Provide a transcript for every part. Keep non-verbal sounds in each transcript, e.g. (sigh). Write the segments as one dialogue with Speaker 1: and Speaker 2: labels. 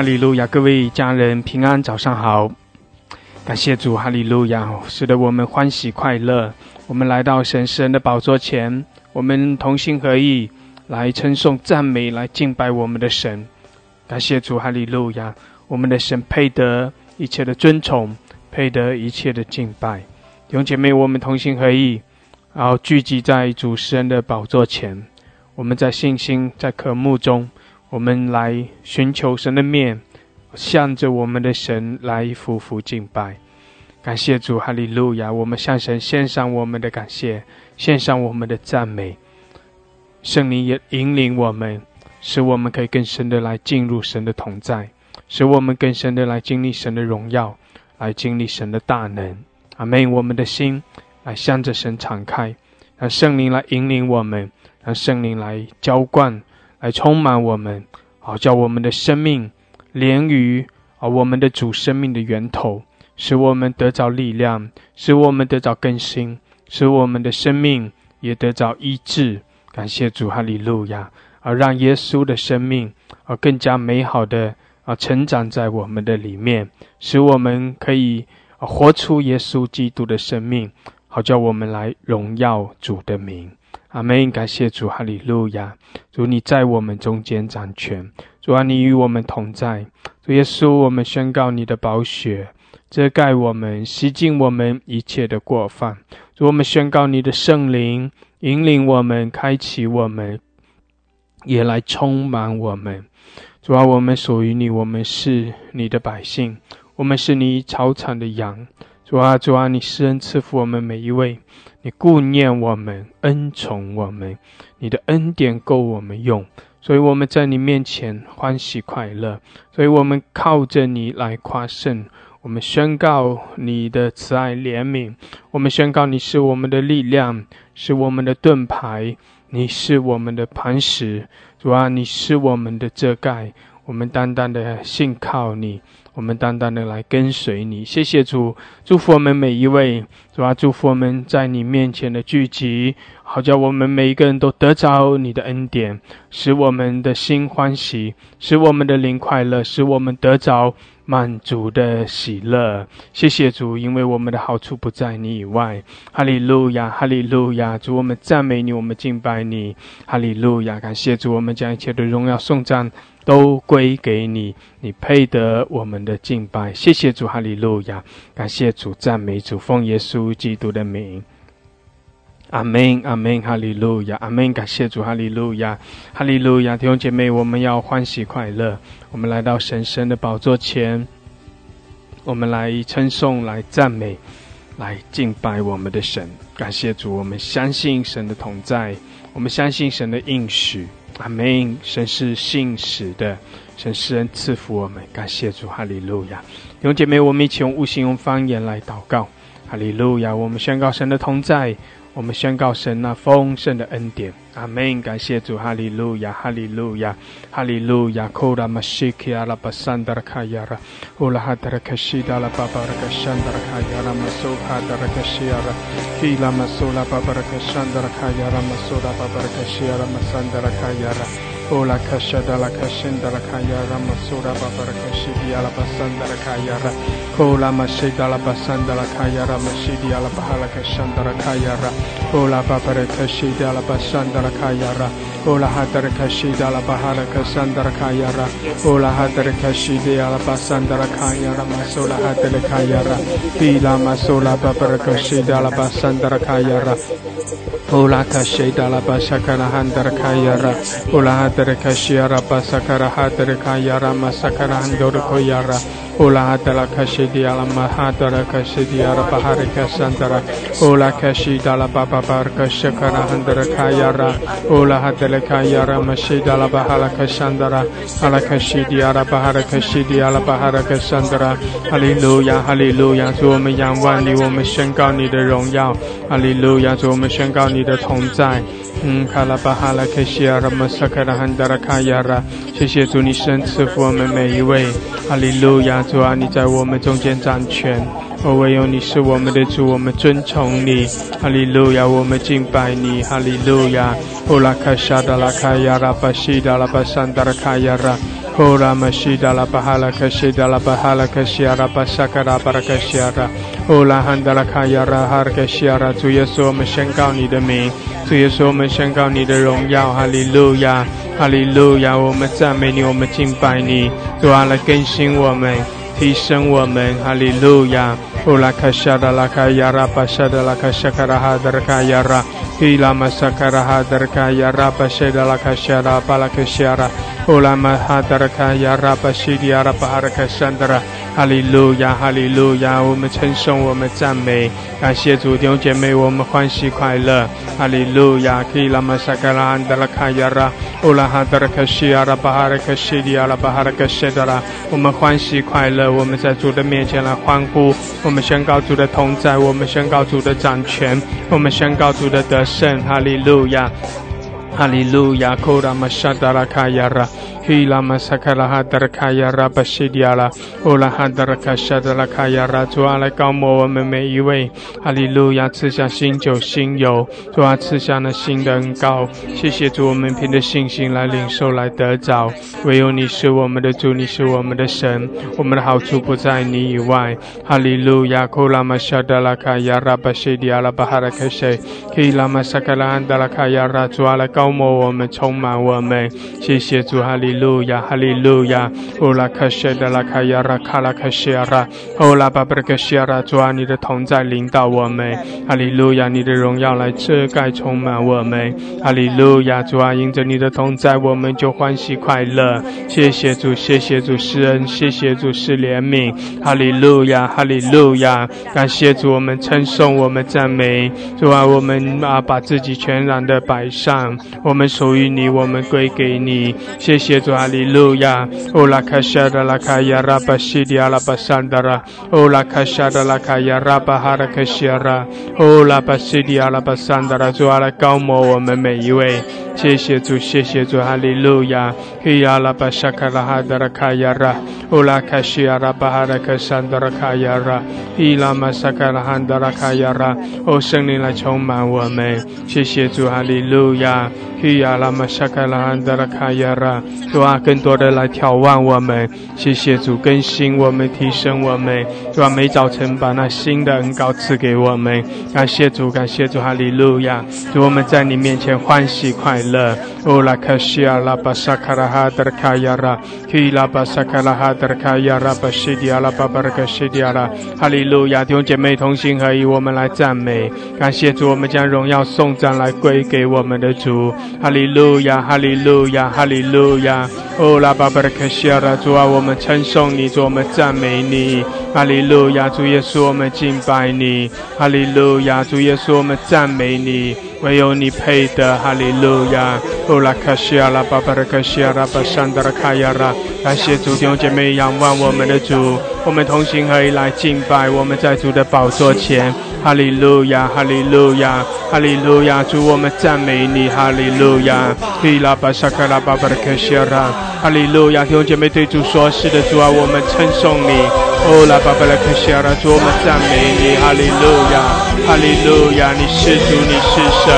Speaker 1: 哈利路亚！各位家人平安，早上好！感谢主，哈利路亚！使得我们欢喜快乐。我们来到神圣的宝座前，我们同心合意来称颂、赞美、来敬拜我们的神。感谢主，哈利路亚！我们的神配得一切的尊崇，配得一切的敬拜。弟兄姐妹，我们同心合意，然后聚集在主神的宝座前，我们在信心、在渴慕中。我们来寻求神的面，向着我们的神来匍匐敬拜，感谢主，哈利路亚！我们向神献上我们的感谢，献上我们的赞美。圣灵也引领我们，使我们可以更深的来进入神的同在，使我们更深的来经历神的荣耀，来经历神的大能。阿门！我们的心来向着神敞开，让圣灵来引领我们，让圣灵来浇灌。来充满我们，好叫我们的生命连于啊我们的主生命的源头，使我们得着力量，使我们得着更新，使我们的生命也得着医治。感谢主，哈利路亚！而让耶稣的生命啊更加美好的啊成长在我们的里面，使我们可以啊活出耶稣基督的生命，好叫我们来荣耀主的名。阿门！感谢主，哈利路亚！主你在我们中间掌权，主啊，你与我们同在。主耶稣，我们宣告你的宝血遮盖我们，洗净我们一切的过犯。主，我们宣告你的圣灵引领我们，开启我们，也来充满我们。主啊，我们属于你，我们是你的百姓，我们是你草场的羊。主啊，主啊，你施恩赐福我们每一位。你顾念我们，恩宠我们，你的恩典够我们用，所以我们在你面前欢喜快乐，所以我们靠着你来夸胜。我们宣告你的慈爱怜悯，我们宣告你是我们的力量，是我们的盾牌，你是我们的磐石，主啊，你是我们的遮盖，我们单单的信靠你。我们单单的来跟随你，谢谢主，祝福我们每一位，主啊，祝福我们在你面前的聚集，好叫我们每一个人都得着你的恩典，使我们的心欢喜，使我们的灵快乐，使我们得着满足的喜乐。谢谢主，因为我们的好处不在你以外。哈利路亚，哈利路亚，主，我们赞美你，我们敬拜你。哈利路亚，感谢主，我们将一切的荣耀颂赞。都归给你，你配得我们的敬拜。谢谢主，哈利路亚！感谢主，赞美主，奉耶稣基督的名，阿门，阿门，哈利路亚，阿门！感谢主，哈利路亚，哈利路亚！弟兄姐妹，我们要欢喜快乐。我们来到神圣的宝座前，我们来称颂，来赞美，来敬拜我们的神。感谢主，我们相信神的同在，我们相信神的应许。阿门！神是信实的，神是恩赐福我们，感谢主，哈利路亚！弟兄姐妹，我们一起用悟性、用方言来祷告，哈利路亚！我们宣告神的同在。我们宣告神那丰盛的恩典，阿门！感谢主，哈利路亚，哈利路亚，哈利路亚！库拉玛西基阿拉巴桑达拉卡亚拉，乌拉哈达拉卡西达拉巴巴拉卡山达拉卡亚拉，玛苏哈达拉卡西亚拉，基拉玛苏拉巴巴拉卡山达拉卡亚拉，玛苏拉巴巴拉卡西亚拉，玛桑达拉卡亚拉。Ola kasha dala kashin dala kaya rama sura babara kashidi ala basan dala kaya ra Kola mashi dala basan dala kaya rama shidi ala bahala kashan dala kaya ra Ola babara kashidi ala basan dala kaya ra Ola hatar kashi dala bahara kasandara kayara. Ola hatar kashi dala basandara kayara. Masola hatar kayara. Bila masola babar kashi dala basandara kayara. Ola kashi dala basakara hatar kayara. Ola hatar kashi ara basakara hatar kayara. Masakara hatar kayara. Ola hadala kashi di ala mahadara kashi di ara bahari kasandara Ola kashi dala baba barka shakara handara kaya ra Ola hadala kaya ra mashi dala bahala kasandara Ala kashi di ara bahara kashi di ala bahara kasandara Hallelujah Hallelujah 主我们仰望你，我们宣告你的荣耀。哈利路亚！主我们宣告你的同在。嗯，卡拉巴哈拉克西亚拉马萨卡拉汉达拉卡亚拉，谢谢主，你神赐福我们每一位。哈利路亚！主啊，你在我们中间掌权，哦，唯有你是我们的主，我们尊崇你。哈利路亚！我们敬拜你。哈利路亚！乌拉卡沙达拉卡亚拉巴西达拉巴桑达拉卡亚拉。哦拉玛西达拉巴哈拉卡西达拉巴哈拉卡西亚拉巴萨卡拉巴拉卡西亚拉，哦拉汉达拉卡亚拉哈拉克西亚拉，主耶稣，我们宣告你的名，主耶稣，我们宣告你的荣耀，哈利路亚，哈利路亚，我们赞美你，我们敬拜你，主啊，来更新我们，提升我们，哈利路亚，哦拉卡西达拉卡亚拉巴萨达拉卡西卡拉哈达拉卡亚拉。Ilama sakaraha darkaya rapa shedala kashara balakashara ulama hadarkaya rapa shidia rapa harakashandara 哈利路亚，哈利路亚！我们称颂，我们赞美，感谢主弟兄姐妹，我们欢喜快乐。哈利路亚！基拉玛萨卡拉安德拉卡亚拉，乌拉哈德拉克西亚拉巴哈拉克西迪亚拉巴哈拉克谢德拉，我们欢喜快乐，我们在主的面前来欢呼，我们宣告主的同在，我们宣告主的掌权，我们宣告主的得胜。哈利路亚，哈利路亚！库拉玛沙达拉卡亚拉。希拉玛萨卡拉哈德卡亚拉巴西迪亚拉，乌拉哈达拉卡沙德拉卡亚拉，主啊来高摩我们每一位，哈利路亚赐下新酒新油，主啊赐下那新的恩膏，谢谢主，我们凭着信心来领受来得着，唯有你是我们的主，你是我们的神，我们的好处不在你以外，哈利路亚库拉玛沙德拉卡亚拉巴西迪亚拉巴哈拉克西，希拉玛萨卡拉安达拉卡亚拉，主啊来高摩我们，充满我们，谢谢主哈利。路亚，哈利路亚，欧拉卡谢德拉卡亚拉卡拉卡谢拉，欧拉巴布拉卡谢拉，主啊，你的同在领导我们，哈利路亚，你的荣耀来遮盖充满我们，哈利路亚，主啊，因着你的同在，我们就欢喜快乐。谢谢主，谢谢主施恩，谢谢主施怜悯，哈利路亚，哈利路亚，感谢主，我们称颂，我们赞美，主啊，我们啊把自己全然的摆上，我们属于你，我们归给你，谢谢。主哈利路亚，欧拉卡夏达拉卡亚拉巴西迪阿拉巴桑达拉，欧拉卡夏达拉卡亚拉巴哈拉卡西亚拉，欧拉巴西迪阿拉巴桑达拉，主阿拉高摩我们每一位，谢谢主，谢谢主哈利路亚，嘿阿拉巴沙卡拉哈德拉卡亚拉，欧拉卡西亚拉巴哈拉卡桑德拉卡亚拉，伊拉玛沙卡拉哈德拉卡亚拉，哦圣灵来充满我们，谢谢主哈利路亚，希阿拉玛沙卡拉哈德拉卡亚拉。主啊，更多的来眺望我们，谢谢主更新我们，提升我们。主啊，每早晨把那新的恩膏赐给我们，感谢主，感谢主，哈利路亚！主我们在你面前欢喜快乐。哦，拉卡西亚拉巴萨卡拉哈德卡亚拉，基拉巴萨卡拉哈德卡亚拉巴西迪亚拉巴巴拉卡西迪亚拉，哈利路亚！弟兄姐妹同心合一，我们来赞美，感谢主，我们将荣耀颂赞来归给我们的主，哈利路亚，哈利路亚，哈利路亚。哦，拉巴巴的克西亚拉，主啊，我们称颂你，主我们赞美你，哈利路亚，主耶稣，我们敬拜你，哈利路亚，主耶稣，我们赞美你，唯有你配得，哈利路亚。哦，拉克西亚拉，巴巴的克西亚拉，巴山德拉卡亚拉，感谢主弟兄姐妹仰望我们的主，我们同心合一来敬拜，我们在主的宝座前。哈利路亚，哈利路亚，哈利路亚！主，我们赞美你，哈利路亚！希拉巴萨卡拉巴巴的克西拉，哈利路亚！弟兄姐妹对主说：“是的，主啊，我们称颂你。”哦，拉巴巴拉克西拉，主，我们赞美你，哈利路亚，哈利路亚！你是主，你是神，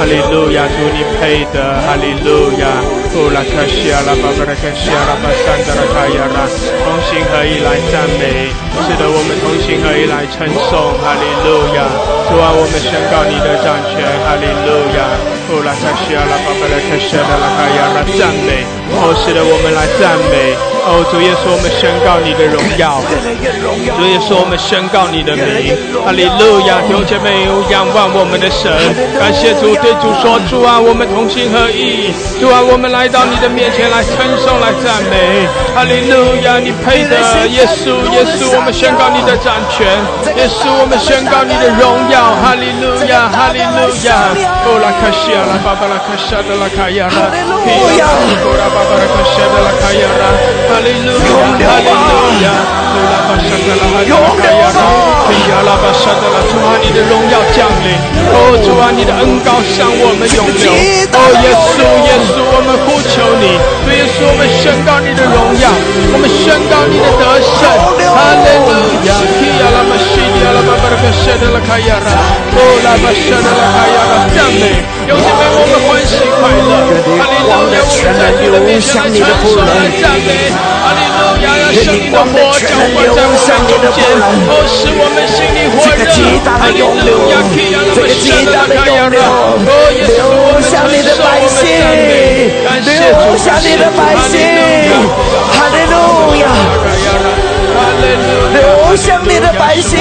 Speaker 1: 哈利路亚！主，你配得，哈利路亚。哦，拉克西阿拉巴巴拉克西阿拉巴山德拉卡亚拉，同心合一来赞美，是的我们同心合一来称颂，哈利路亚！主啊，我们宣告你的掌权，哈利路亚！呼，拉克西亚拉巴巴拉克西亚拉卡亚拉赞美。哦，是的，我们来赞美。哦，主耶稣，我们宣告你的荣耀。主耶稣，我们宣告你的名。哈利路亚！弟兄姐妹，仰望我们的神，感谢主，对主说：主啊，我们同心合意。主啊，我们来到你的面前来称颂、来赞美。哈利路亚！你配得。耶稣，耶稣，我们宣告你的掌权。耶稣，我们宣告你的荣耀。哈利路亚，哈利路亚。哦，拉卡西亚拉巴巴拉卡沙德拉卡亚拉。哈利路亚。巴拉克谢德拉卡亚拉，哈利路亚，哈利路亚，主拉巴沙德拉哈利卡亚拉，主亚拉巴沙德拉，主啊，你的荣耀降临，哦，主啊，你的恩高向我们涌流，哦，耶稣，耶稣，我们呼求你，主耶稣，我们宣告你的荣耀，我们宣告你的得胜，哈利路亚，主亚拉巴西亚拉巴巴拉克谢德拉卡亚拉，哦，拉巴沙德拉卡亚拉，赞美，有请为我们欢喜快乐，哈利路亚。全然流向你的仆人。哈利路亚！让圣灵的火浇灌在我们中间，哦，使我们心里火热。哈利路亚！这个极大的涌流，流向你的百姓，流向你的百姓。哈利路亚！流向你的百姓。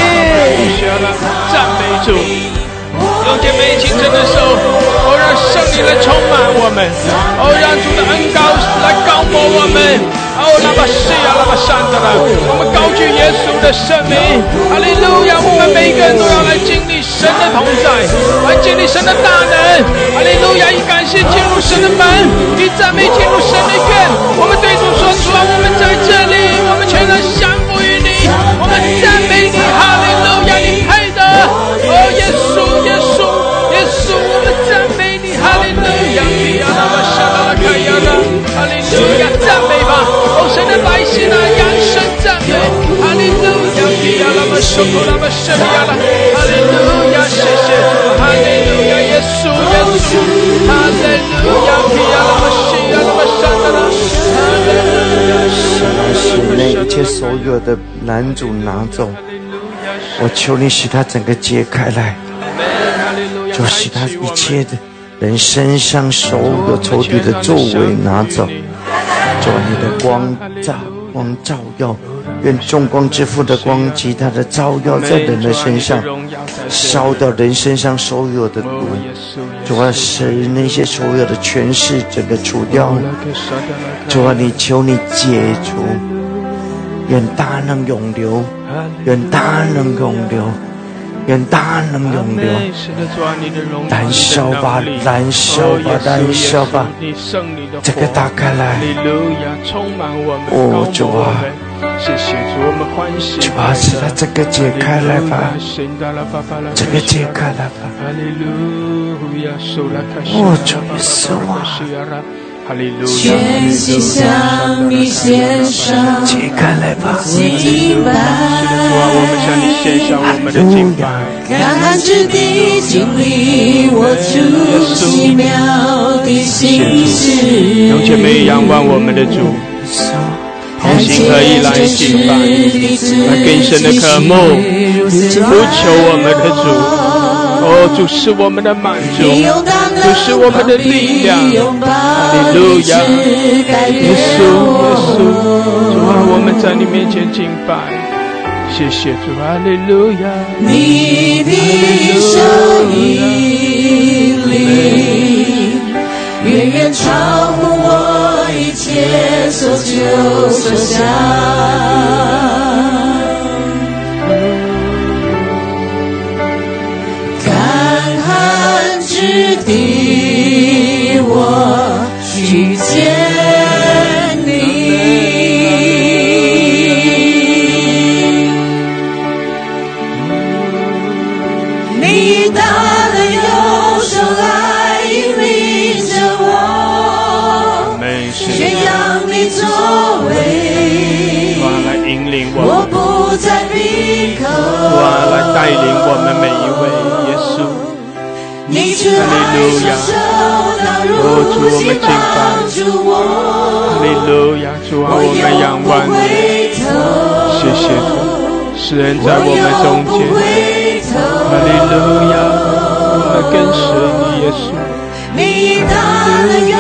Speaker 1: 赞美主。用姐妹清晨的手，哦，让圣灵来充满我们，哦，让主。的恩高来高摩我们，哦，拉巴西亚，拉巴山的了，我们高举耶稣的圣名，哈利路亚！我们每一个人都要来经历神的同在，来经历神的大能，哈利路亚！以感谢进入神的门，以赞美进入神的院。我们对主。说：主。啊，我们在这里，我们赞美你，哈利路亚！你配的，哦，耶稣，耶稣。哈利路亚，赞美吧！哦，神的百姓啊，扬声赞美！哈利路亚，比亚拉玛苏库拉玛圣亚拉！哈利路亚，谢谢！哈利路亚，耶稣，耶稣！哈利路亚，比亚拉玛西亚拉玛圣亚拉！
Speaker 2: 把，那一切所有的男主拿走，我求你使他整个揭开来，就使他一切的。人身上所有仇敌的作为拿走，做你的光照光照耀，愿众光之父的光及他的照耀在人的身上，烧掉人身上所有的毒，主啊，使那些所有的权势整个除掉，主啊，你求你解除，愿大能永留，愿大能永留。愿大能永留，燃烧吧，燃烧吧，燃烧吧！这个打开来，哦，主啊，主啊，是它这个解开来吧，这个解开来吧，哦，主耶稣啊！
Speaker 3: 全心向你献上敬拜，感恩之地经历我主奇妙的心事。
Speaker 1: 用姐妹仰望我们的主，同心合意来敬拜，来更深的渴慕，呼求我们的主。哦，主是我们的满足，主是我们的力量。路亚，耶稣，耶稣，主啊，我们在你面前敬拜，谢谢主，哈利路亚。
Speaker 3: 你的声音里，远远超乎我一切所求所想。的我去见你，你大的右手来引领着我，宣扬你作为，我不再闭口，
Speaker 1: 来带领我们每一位耶稣。
Speaker 3: 哈利路亚，
Speaker 1: 哦，主我们敬拜，哈利路亚，主啊，我们仰望你，谢谢主，使人在我们中间，哈利路亚，我们跟随你耶稣，
Speaker 3: 能用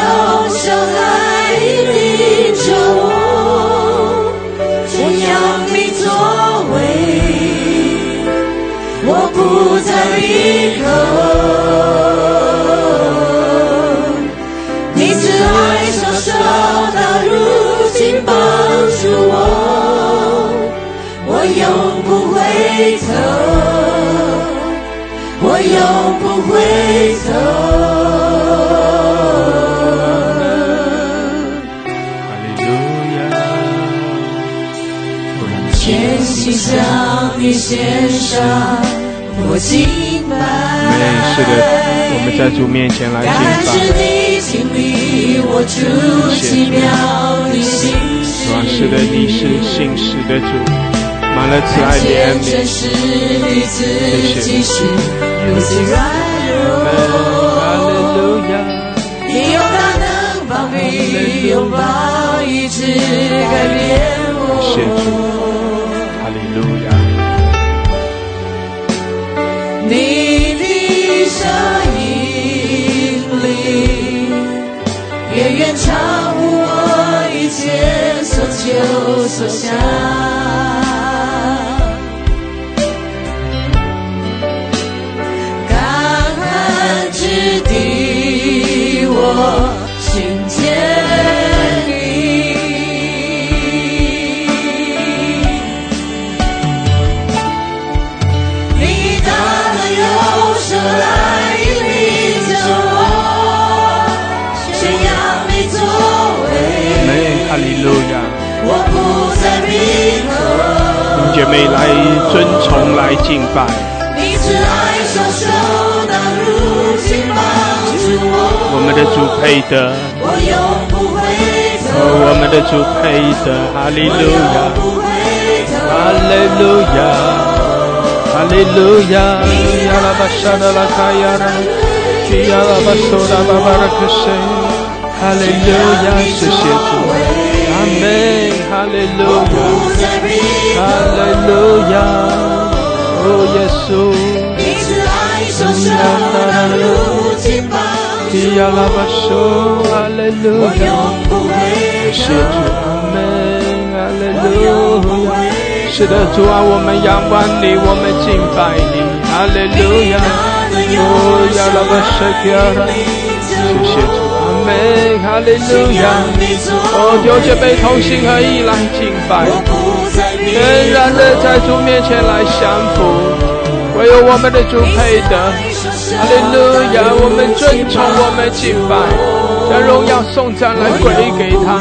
Speaker 3: 永不回头。哈利路亚，全心向你献上我敬拜。
Speaker 1: 是的，我们在主面前来敬拜。是的，你是信实的主。满了，谢谢。你有能帮
Speaker 3: 你拥抱一直改变
Speaker 1: 我。谢
Speaker 3: 谢，
Speaker 1: 哈利路亚。
Speaker 3: 切所求所想。感恩之地，我
Speaker 1: 姐妹来尊崇来敬拜，
Speaker 3: 你慈爱手手到如今帮助我。
Speaker 1: 们的主配得，
Speaker 3: 我永不回头，
Speaker 1: 哦，我们的主配得，哈利路
Speaker 3: 永
Speaker 1: 亚，
Speaker 3: 不回头。
Speaker 1: 哈利路亚，哈利路亚，亚拉巴沙达拉卡亚拉，基亚拉巴索达巴巴拉克谁，哈利路亚，谢谢主，阿门，哈利路亚。
Speaker 3: 不再闭口，
Speaker 1: 哈利路亚，哦耶稣，
Speaker 3: 你慈爱手手到如今帮助
Speaker 1: 基亚拉巴说，哈利路
Speaker 3: 我，永不回
Speaker 1: 谢主，阿门，哈利路亚。是的，主啊，我们仰望你，我们敬拜你，哈利路亚，哦亚拉巴舍基亚拉，谢谢主，阿门，哈利路亚。哦，弟兄姐妹同心合意来敬拜。全然的在主面前来降服，唯有我们的主配得。哈利路亚，我们尊崇，我们敬拜，将荣耀颂赞来归给他，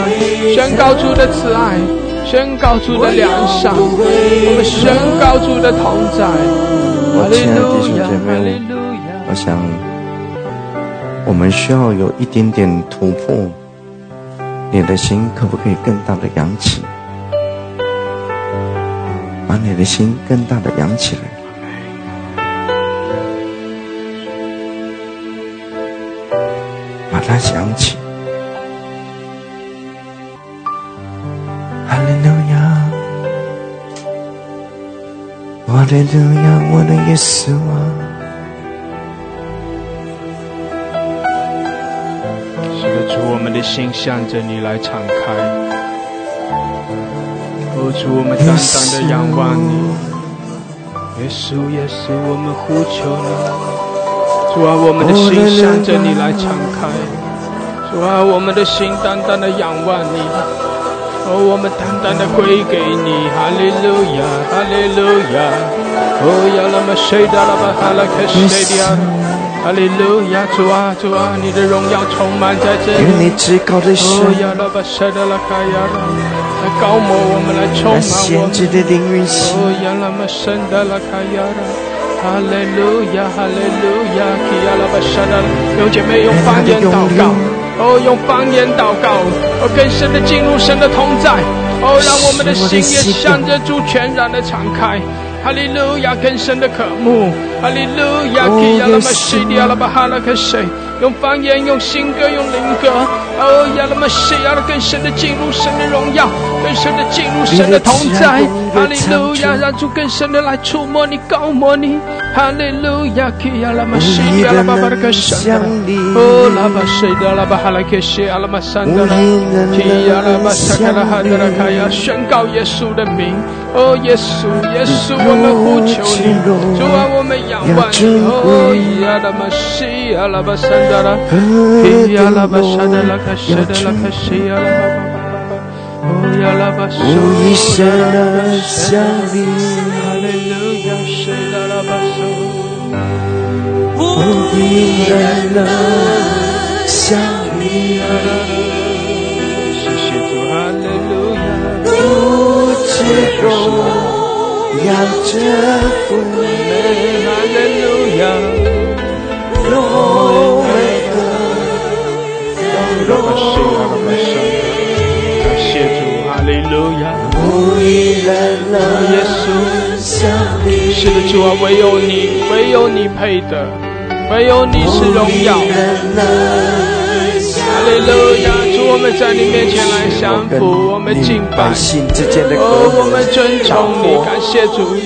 Speaker 1: 宣告主的慈爱，宣告主的良善，我们宣告主的同在。哈利
Speaker 2: 亲爱的
Speaker 1: 路亚，
Speaker 2: 弟兄姐
Speaker 1: 哈利
Speaker 2: 妹，
Speaker 1: 路亚。
Speaker 2: 我想我们需要有一点点突破，你的心可不可以更大的扬起？把你的心更大的扬起来，把它扬起。哈利路亚，哈利路亚，我的耶稣
Speaker 1: 心向着你来敞开。哦，主，我们单单的仰望你。耶稣，耶稣，我们呼求你。主啊，我们的心向着你来敞开。主啊，我们的心单单的仰望你。哦，我们单单的归给你。哈利路亚，哈利路亚。哦，呀拉玛谁达拉巴哈拉克谁的亚。哈利路亚，主啊，主啊，你的荣耀充满在这里。
Speaker 2: 愿你至高的
Speaker 1: 来高摩我们，来充满我们。
Speaker 2: 先知的
Speaker 1: 哈利路亚，哈利路亚，基亚拉巴沙达拉，弟兄姐妹用方言祷告，哦，用方言祷告，哦，更深的进入神的同在，哦，让我们的心也向着主全然的敞开。哈利路亚，更深的渴慕，哈利路亚，基亚拉玛西迪亚拉巴哈拉克谁？用方言，用新歌，用灵歌，哦，亚拉玛西亚拉更深的进入神的荣耀，更深的进入神的同在，哈利路亚，让主更深的来触摸你，高摩你，哈利路亚，基亚拉玛西迪亚拉巴巴拉克谁？哦，拉巴西迪亚拉巴哈拉克谁？阿拉玛山德拉，基亚拉巴萨卡拉哈德拉卡亚，宣告耶稣的名，哦，耶稣，耶稣，我们呼求你，主啊，我们仰望你，哦，亚拉玛西，阿拉巴山德拉，基亚拉巴沙德拉卡谁德拉卡西，阿拉巴巴巴巴巴，哦，亚拉巴苏，
Speaker 2: 无一生的相离，
Speaker 1: 哈利路亚，谁达拉巴苏。
Speaker 2: 无一人能相离，荣耀这福美，
Speaker 1: 哈利路亚，
Speaker 2: 荣为
Speaker 1: 阿拉西阿拉山感谢主，哈利路亚，是的主啊，唯有你，唯有你配得，唯有你是荣耀，利路亚，主，我我们在你面前来降服，我们敬拜
Speaker 2: 百。姓之间的
Speaker 1: 哦，我们尊崇你，感谢主，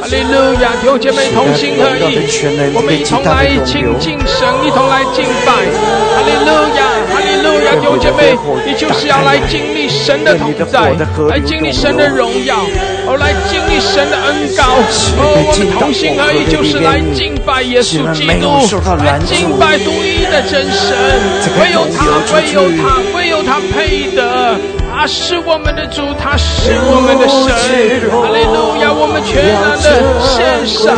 Speaker 1: 哈利路亚！弟兄姐妹同心合意，我们一同来亲近神，一同来敬拜，哈利路亚，哈利路亚！弟兄姐妹，你就是要来经历神的同在，来经历神的荣耀，哦，来经历神的恩膏。哦，我们同心合意，就是来敬拜耶稣基督，来敬拜独一的真神，唯有他，唯有他，唯有他配得。他是我们的主，他是我们的神。哈利路亚，我们全然的献上。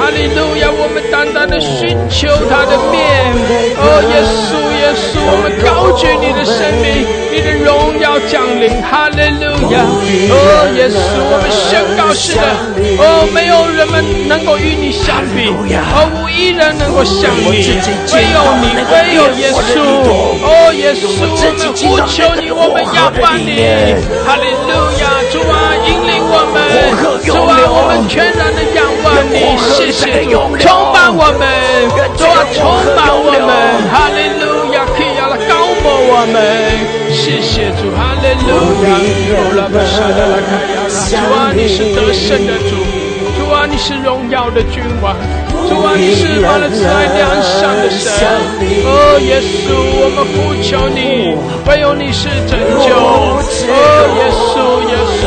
Speaker 1: 哈利路亚，我们单单的寻求他的面。哦，耶稣，耶稣，我们高举你的生命，你的荣耀降临。哈利路亚，哦，耶稣，我们宣告是的。哦，没有人们能够与你相比，哦，无一人能够像你，唯有你，唯有耶稣。哦，耶稣，我们呼求你，我们仰望你。哈利路亚，主啊，引领我们，主啊，我们全然的仰望你，谢谢主，充满我们，主啊，充满我们，哈利路亚，可以要来高摩我们，谢谢主，哈利路亚，主啊，你是得胜的，主啊，你是荣耀的君王。主啊，你是满了慈爱良善的神，哦，耶稣，我们呼求你，唯有你是拯救，哦，耶稣，耶稣，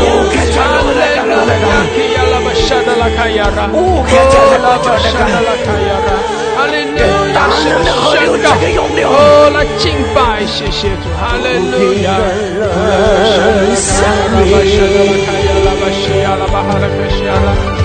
Speaker 1: 哈利路亚，基亚拉巴沙达拉卡亚拉，哦，沙达拉卡亚拉，哈利路亚，是宣告，哦，来敬拜，谢谢主，哈利路亚，拉巴沙达拉卡亚拉巴西亚拉巴哈拉克西亚拉。
Speaker 2: 不必人人相离，
Speaker 1: 哈利路亚，
Speaker 2: 如此荣耀珍贵。哈利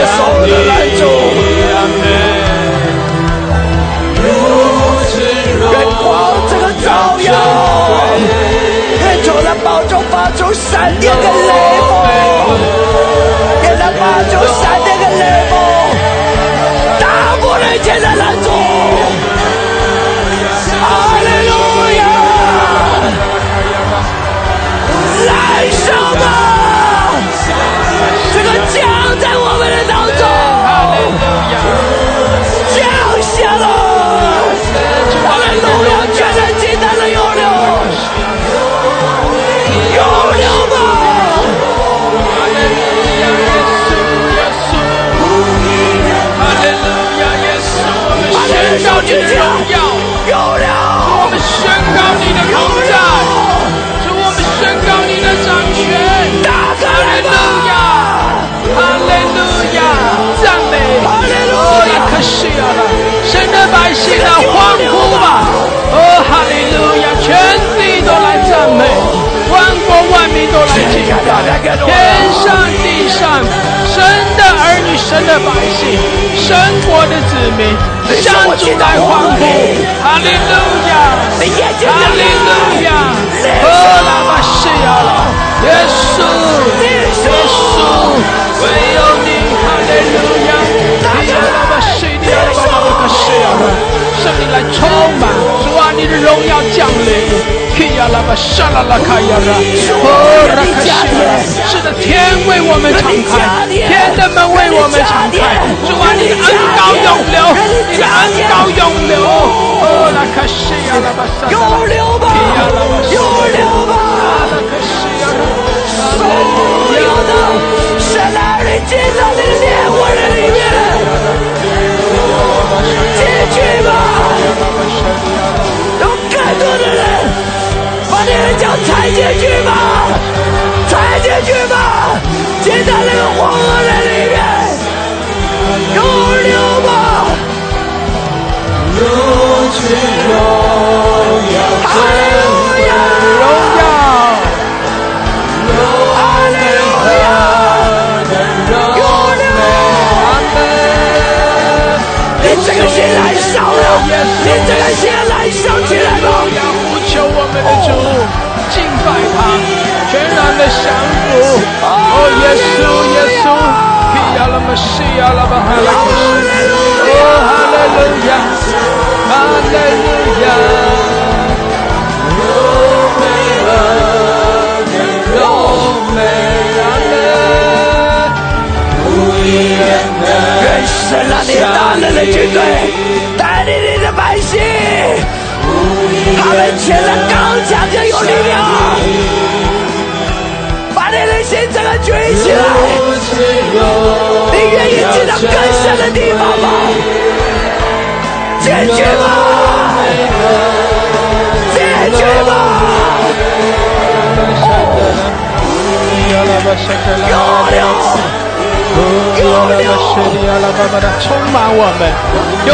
Speaker 2: 破了一切所有的拦阻。愿光这个照耀，愿从那宝中发出闪电跟雷锋，愿那发出闪电跟雷锋，打破了一切的拦阻。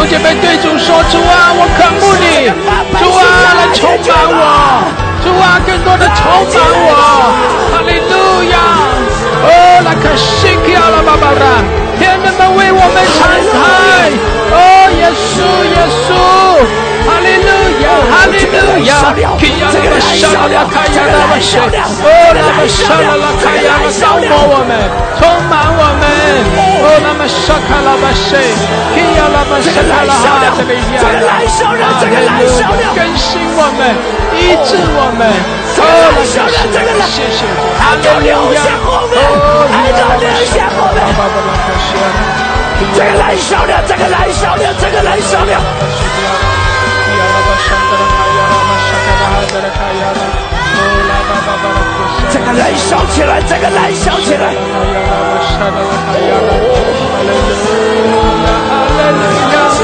Speaker 1: 姐妹对主说：“主啊，我渴慕你，主啊，来充满我，主啊，更多的充满我，哈利路亚！哦，那可信靠了，爸爸的天人们为我们敞开，哦，耶稣，耶稣。”哈利路亚，哈利路亚，基亚拉巴沙拉拉卡亚拉巴谢，哦拉巴沙拉拉卡亚拉高摩我们，充满我们，哦拉巴沙卡拉巴谢，基亚拉巴沙卡拉哈这个亚，哈利路亚，更新我们，医治我们，哦拉巴谢，谢谢，哈利路亚，哦基亚拉巴沙拉巴拉卡谢，
Speaker 2: 这个燃烧了，这个燃烧了，这个燃烧了。这个燃烧起来，这个燃烧起来！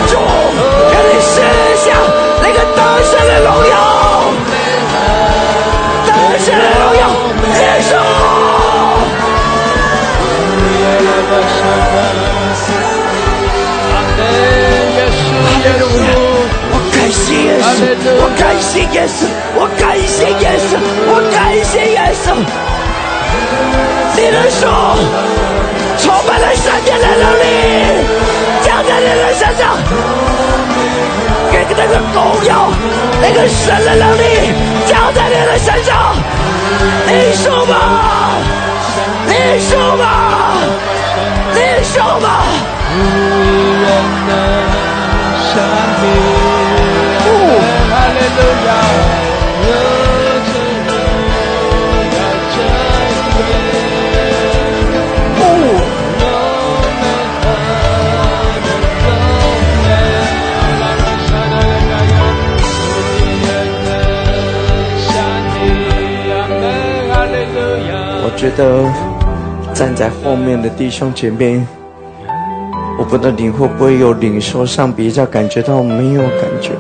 Speaker 2: 主，给你试下那个得胜的荣耀，得胜的荣耀，耶稣！谢耶稣，我感谢耶稣，我感谢耶稣，我感谢耶稣。你的手充满了圣洁的能力，降在你的身上，给那个荣耀，那个神的能力降在你的身上。你说吧，你说吧，你说吧。我我觉得站在后面的弟兄姐妹，我不知道你会不会有领受上比较感觉到没有感觉。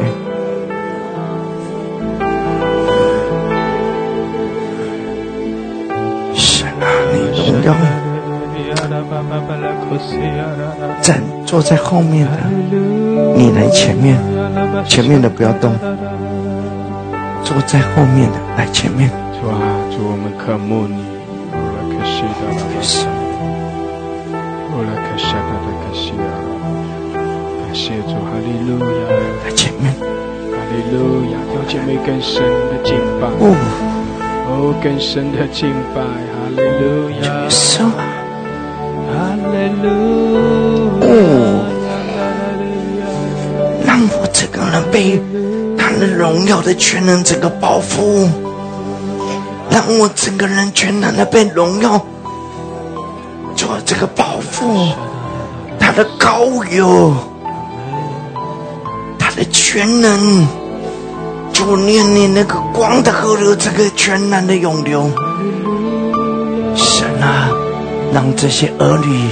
Speaker 2: 坐在后面的，你来前面，前面的不要动。坐在后面的来前面。
Speaker 1: 主啊，主我们渴慕你。感谢主，哈利路亚。
Speaker 2: 来前面。
Speaker 1: 哈利路亚，有姐妹更深的敬拜。哦，哦更深的敬拜，哈利路亚。
Speaker 2: 哦，能被他的荣耀的全能整个包袱，让我整个人全然的被荣耀做这个包袱，他的高有，他的全能，就念你那个光的河流，这个全然的涌流，神啊，让这些儿女。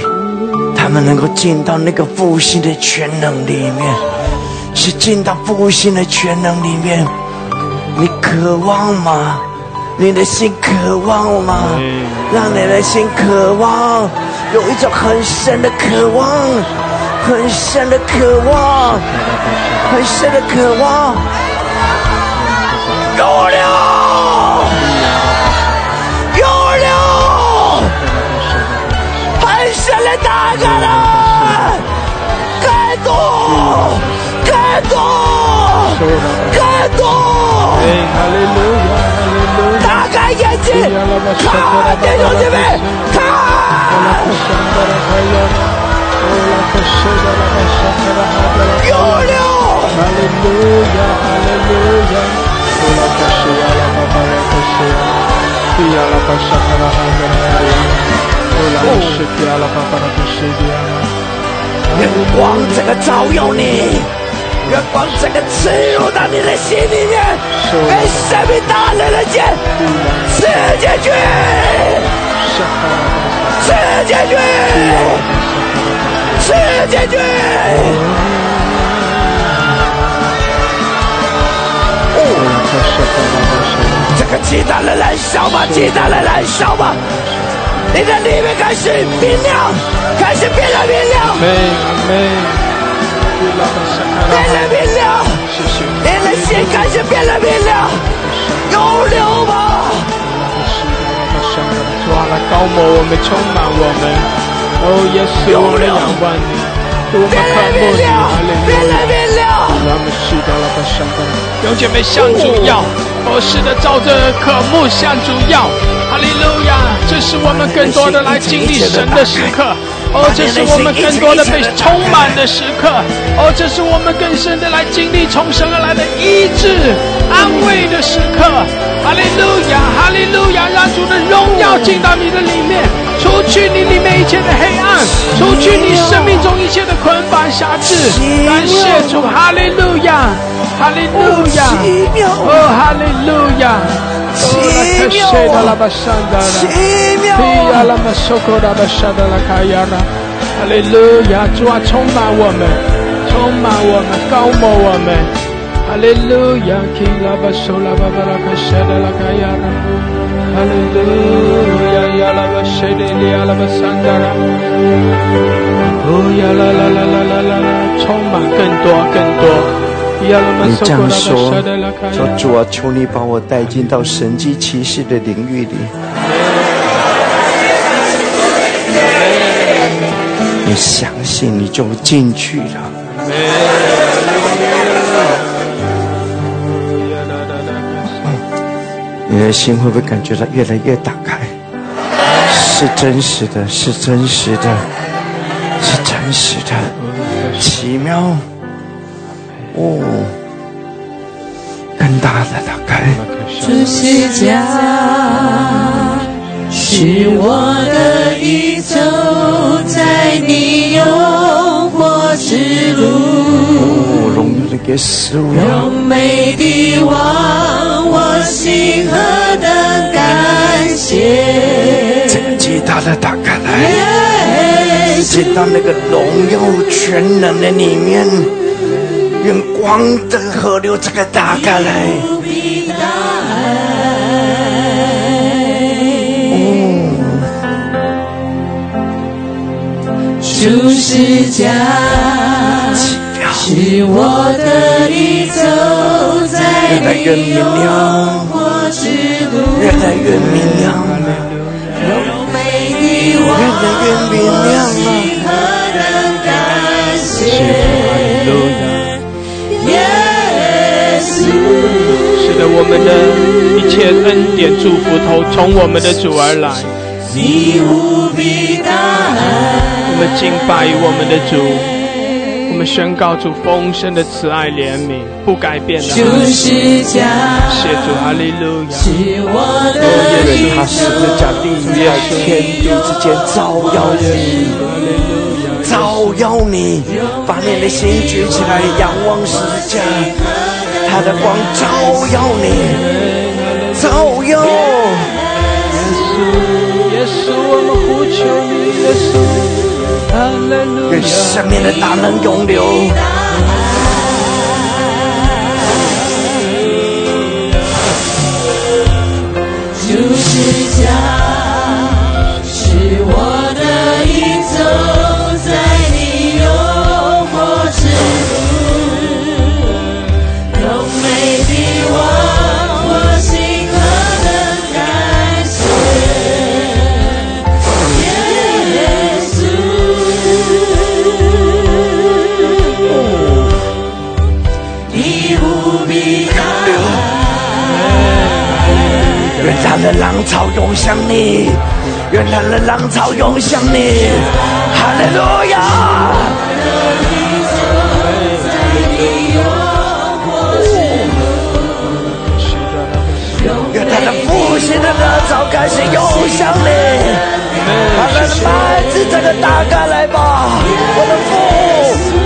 Speaker 2: 他们能够进到那个复兴的全能里面，是进到复兴的全能里面。你渴望吗？你的心渴望吗？让你的心渴望，有一种很深的渴望，很深的渴望，很深的渴望。有了，有了，很深的大。更多，更多，更多！
Speaker 1: 哈利路
Speaker 2: 睛，看弟兄姐妹，看，有了，
Speaker 1: 哈利路亚，哈利路亚，乌拉克西亚拉巴巴拉克西亚，比亚拉巴沙卡拉哈格拉亚，乌拉克西比亚拉巴巴拉克西比亚拉。
Speaker 2: 愿光这个照耀你，愿光这个刺入到你的心里面，跟生命大人的剑刺进去，刺进去，刺进去。这个鸡蛋的燃烧吧，鸡蛋的燃烧吧，你的里面开始明亮，开始变得明亮。变得明亮，你的心开始变得明亮，有流吧。
Speaker 1: 主啊，来高摩我们，充满我们。哦，耶稣，我们仰望你，我们渴慕你，哈利路亚。我们是的了，把上的弟姐妹向主要，哦，是的，照着渴慕向主要，哈利路亚！这是我们更多的来经历神的时刻，哦，这是我们更多的被充满的时刻，哦，这是我们更深的来经历从神而来的医治、安慰的时刻，哈利路亚，哈利路亚！让主的荣耀进到你的里面，除去你里面一切的黑暗，除去你生命中一切的捆绑辖制，感谢主，哈利路亚，哈利路亚，哦，哈利路亚，哦，拉克谢的拉巴山的拉，皮亚拉玛索科拉巴山的拉卡亚拉，哈利路亚，主啊，充满我们，充满我们，高摩我们，哈利路亚，基拉巴索拉巴巴拉卡谢的拉卡亚拉，哈利路亚，亚拉巴谢的利亚拉巴山的拉。哦呀啦啦啦啦啦啦啦，充满更多更多。
Speaker 2: 你这样说，说主啊，求你把我带进到神迹奇事的领域里。你相信，你就进去了。你的心会不会感觉到越来越打开？是真实的，是真实的，是真实的，奇妙哦，更大的打开。
Speaker 3: 主是家，是我的一走在你诱惑之路，
Speaker 2: 哦，荣耀的耶稣啊！
Speaker 3: 荣美的王，我心何等感谢。
Speaker 2: 这个极大的打开来，进到那个荣耀全能的里面，愿光的河流这个打开来。
Speaker 3: 主是家。是我的一走在
Speaker 2: 越来越
Speaker 3: 之路，
Speaker 2: 越来越明亮了，
Speaker 3: 荣美的
Speaker 2: 越，来越明亮了。
Speaker 3: 心何等感谢，
Speaker 1: 的，我们的一切恩典祝福都从我们的主而来。
Speaker 3: 你无比大爱，
Speaker 1: 我们敬拜我们的主，我们宣告主丰盛的慈爱怜悯，不改变的爱。
Speaker 3: 主是家，
Speaker 1: 谢主，哈利路亚。
Speaker 3: 是我的
Speaker 2: 愿
Speaker 3: 一
Speaker 2: 他十字架钉在天地之间，照耀你，照耀你，把你的心举起来，仰望十字架，他的光照耀你，照耀。
Speaker 1: 耶稣，我们呼求你，耶稣，哈利路
Speaker 2: 愿
Speaker 1: 亚。
Speaker 2: 生命的大能永留。
Speaker 3: 主是家，
Speaker 2: 愿他的浪潮涌向你，愿他的浪潮涌向你，哈利路亚！愿他的复兴的热潮开始涌向你，把他的麦子这个打开来吧，我的父，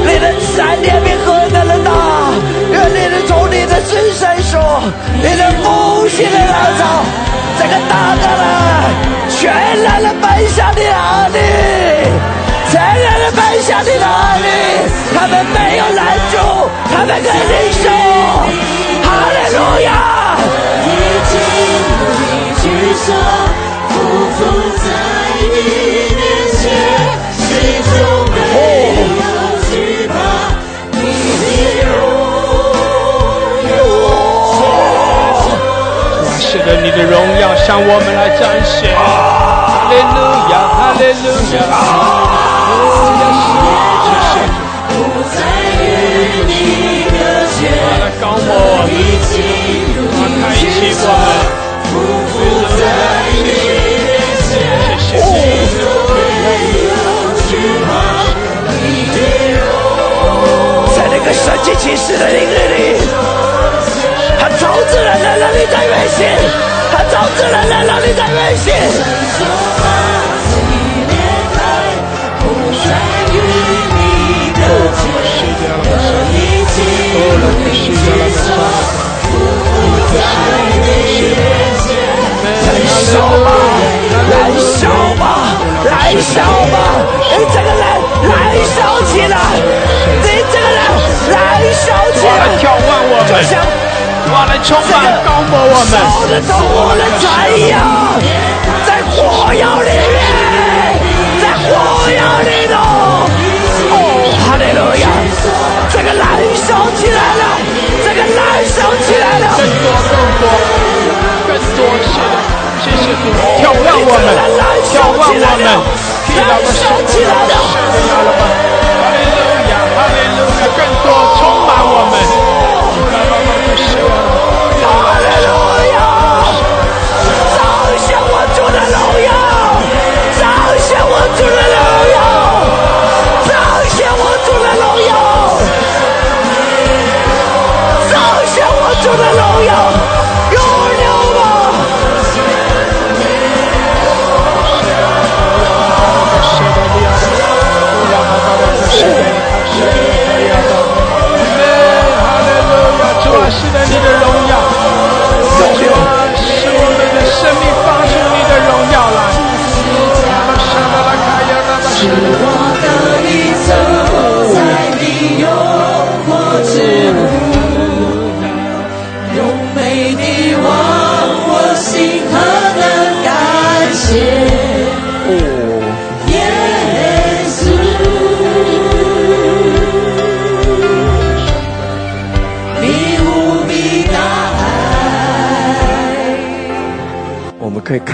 Speaker 2: 你的闪电比何等的大，愿你的从你的身上说，你的复兴的热潮这个打开来，全然的奔向你哪里，全然的奔向你哪里，他们没有拦住，他们跟你说，哈利路亚。
Speaker 3: 已经努力举手，匍匐在你面前，谁就你的荣耀
Speaker 1: 向我们来彰显。哈利路亚，哈利路亚，谢谢主，
Speaker 3: 不再与你隔绝，
Speaker 1: 来高摩我们，
Speaker 3: 已经努力
Speaker 1: 开启
Speaker 3: 举手，
Speaker 1: 我们。
Speaker 3: 匍匐在你面前，
Speaker 1: 谢谢主，
Speaker 3: 没有惧怕你的荣
Speaker 2: 在那个神迹奇事的灵里，他超自然的让你在运行，他超自然的让你在运行。
Speaker 3: 手把自己裂开，不再与你隔绝，已经努力举手，匍匐在你面前。
Speaker 2: 燃烧吧，燃烧吧，燃烧吧！你这个人燃烧起来，你这个人燃烧起来，
Speaker 1: 来眺望我们，
Speaker 2: 就像
Speaker 1: 我来充满高摩我们，
Speaker 2: 烧我的太阳，在火药里面，在火药里头，哦，哈利路亚，这个燃烧起来了，这个燃烧起来了，
Speaker 1: 更多更多更多，是谢谢，挑战我们，挑战我们，燃烧起了，哈利路亚，哈利路亚，更多充满我们。是的，你的荣耀。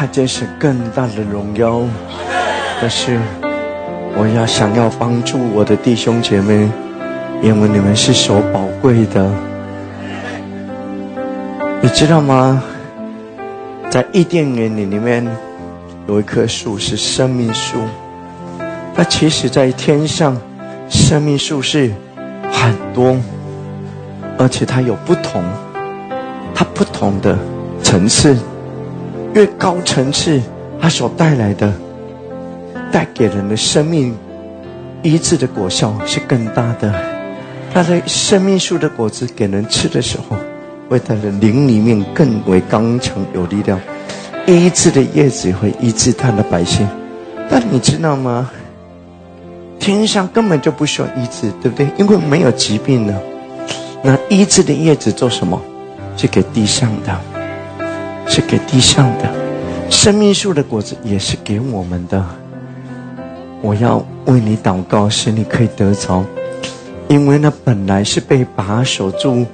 Speaker 2: 看见神更大的荣耀，但是我要想要帮助我的弟兄姐妹，因为你们是所宝贵的，你知道吗？在伊甸园里里面有一棵树是生命树，它其实在天上，生命树是很多，而且它有不同，它不同的层次。越高层次，它所带来的、带给人的生命医治的果效是更大的。它的生命树的果子给人吃的时候，会带人灵里面更为刚强有力量。医治的叶子会医治他的百姓，但你知道吗？天上根本就不需要医治，对不对？因为没有疾病呢。那医治的叶子做什么？是给地上的。是给地上的，生命树的果子也是给我们的。我要为你祷告，使你可以得着，因为那本来是被把守住，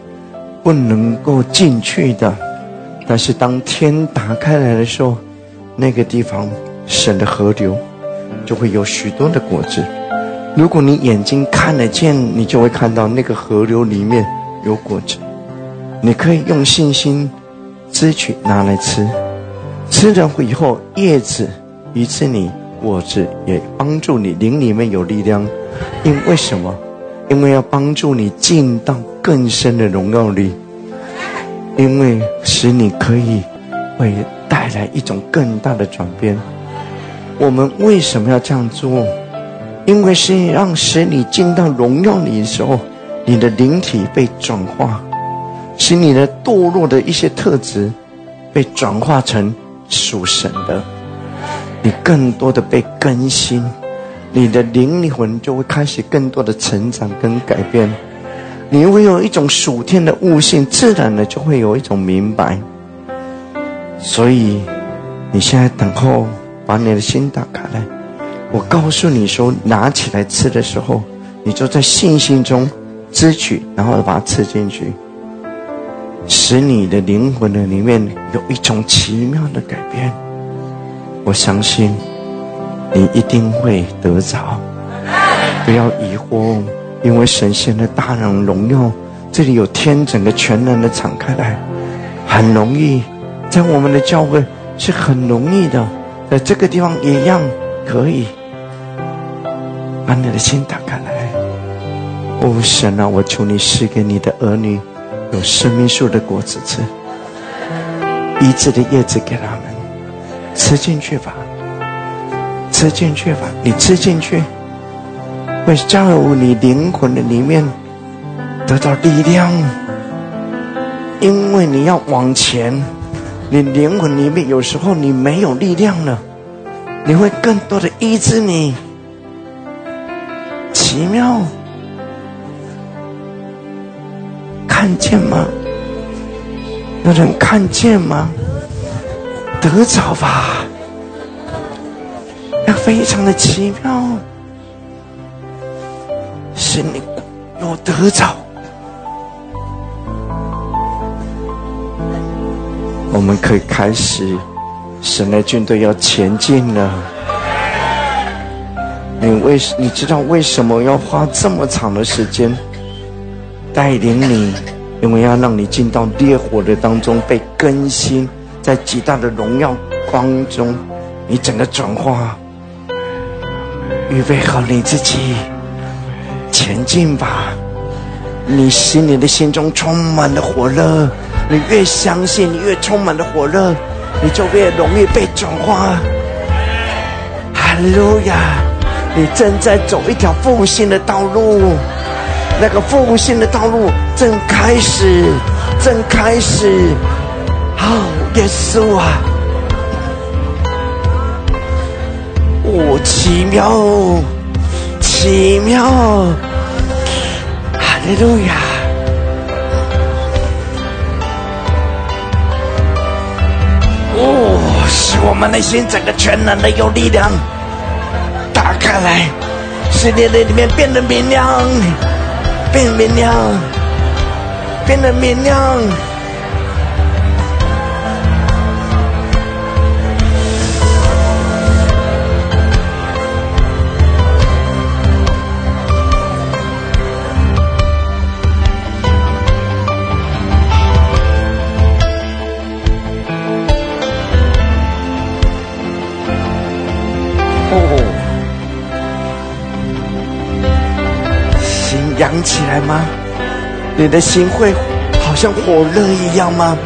Speaker 2: 不能够进去的。但是当天打开来的时候，那个地方神的河流就会有许多的果子。如果你眼睛看得见，你就会看到那个河流里面有果子。你可以用信心。支取拿来吃，吃了以后，叶子以致你果子也帮助你灵里面有力量。因为什么？因为要帮助你进到更深的荣耀里，因为使你可以会带来一种更大的转变。我们为什么要这样做？因为是让使你进到荣耀里的时候，你的灵体被转化，使你的堕落的一些特质被转化成属神的，你更多的被更新。你的灵魂就会开始更多的成长跟改变，你会有一种属天的悟性，自然的就会有一种明白。所以，你现在等候，把你的心打开来。我告诉你说，拿起来吃的时候，你就在信心中支取，然后把它吃进去，使你的灵魂的里面有一种奇妙的改变。我相信。你一定会得着，不要疑惑，因为神仙的大能荣耀，这里有天整个全能的敞开来，很容易，在我们的教会是很容易的，在这个地方一样可以，把你的心打开来。哦，神啊，我求你赐给你的儿女有生命树的果子吃，医治的叶子给他们吃进去吧。吃进去吧，你吃进去，会加入你灵魂的里面，得到力量。因为你要往前，你灵魂里面有时候你没有力量了，你会更多的医治你。奇妙，看见吗？有人看见吗？得着吧。那非常的奇妙，是你有得着。我们可以开始，神的军队要前进了。你为你知道为什么要花这么长的时间带领你？因为要让你进到烈火的当中，被更新，在极大的荣耀光中，你整个转化。预备好你自己，前进吧！你心里的心中充满了火热，你越相信，你越充满了火热，你就越容易被转化。哈利路亚！你正在走一条复兴的道路，那个复兴的道路正开始，正开始。好，耶稣啊！哦，奇妙，奇妙，哈利路亚！哦，使我们内心整个全能的有力量，打开来，使你的里面变得明亮，变明亮，变得明亮。扬起来吗？你的心会好像火热一样吗？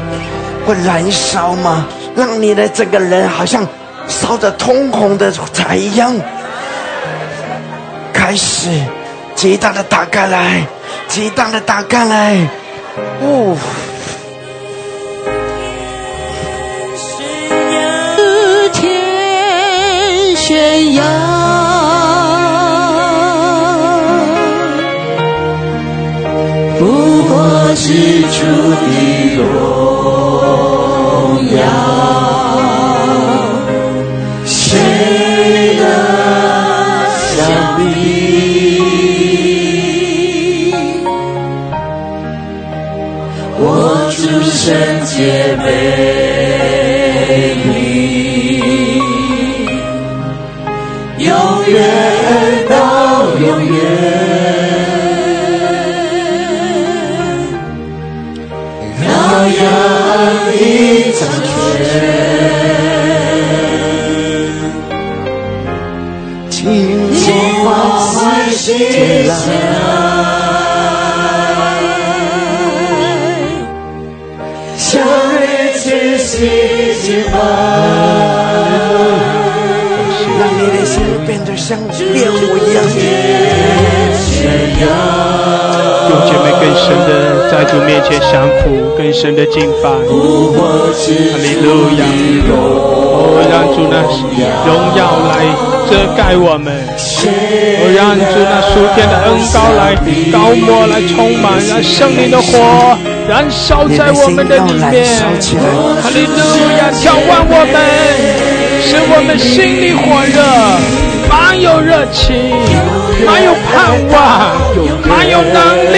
Speaker 2: 会燃烧吗？让你的整个人好像烧得通红的柴一样。开始，极大的打开来，极大的打开来，哦。
Speaker 3: 天宣扬。寄出的荣耀，谁能相比？我主圣洁美丽，永远到永远。
Speaker 2: 像烈火一样。
Speaker 1: 用姐妹更深的在主面前降服，更深的敬拜。哈利路亚！哦，让主那荣耀来遮盖我们，哦，让主那属天的恩高来高抹来充满，让圣灵的火燃烧在我们的里面。哈利路亚！眺望我们，使我们心里火热，有热情，满有盼望，满有能力。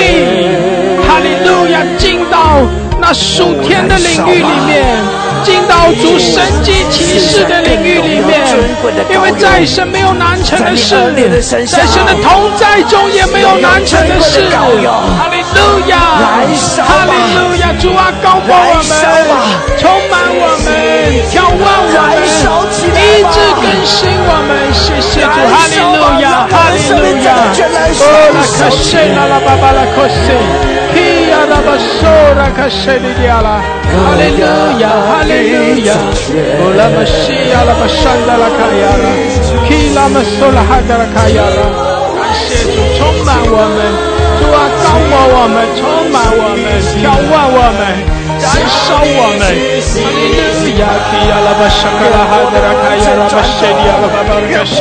Speaker 1: 哈利路亚！进到那属天的领域里面，进到主神迹奇事的领域里面，因为在神没有难成的事，在神的同在中也没有难成的事。哈利路亚！哈利路亚！主啊，高过我们，充满我们，眺望我们，一直更新我们。谢谢主，哈利路亚，哈利路亚。哦，拉卡西拉拉巴巴拉科西。Ki ala basora kashedi diala. Hallelujah, hallelujah. Ola mashi ala bashanda la kayara. Ki la masola hadara kayara. 感谢主充满我们，主啊，高抹我们充满我们眺望我们燃烧我们谢谢你啊哈利路亚哈利路亚哈利路亚哈利路亚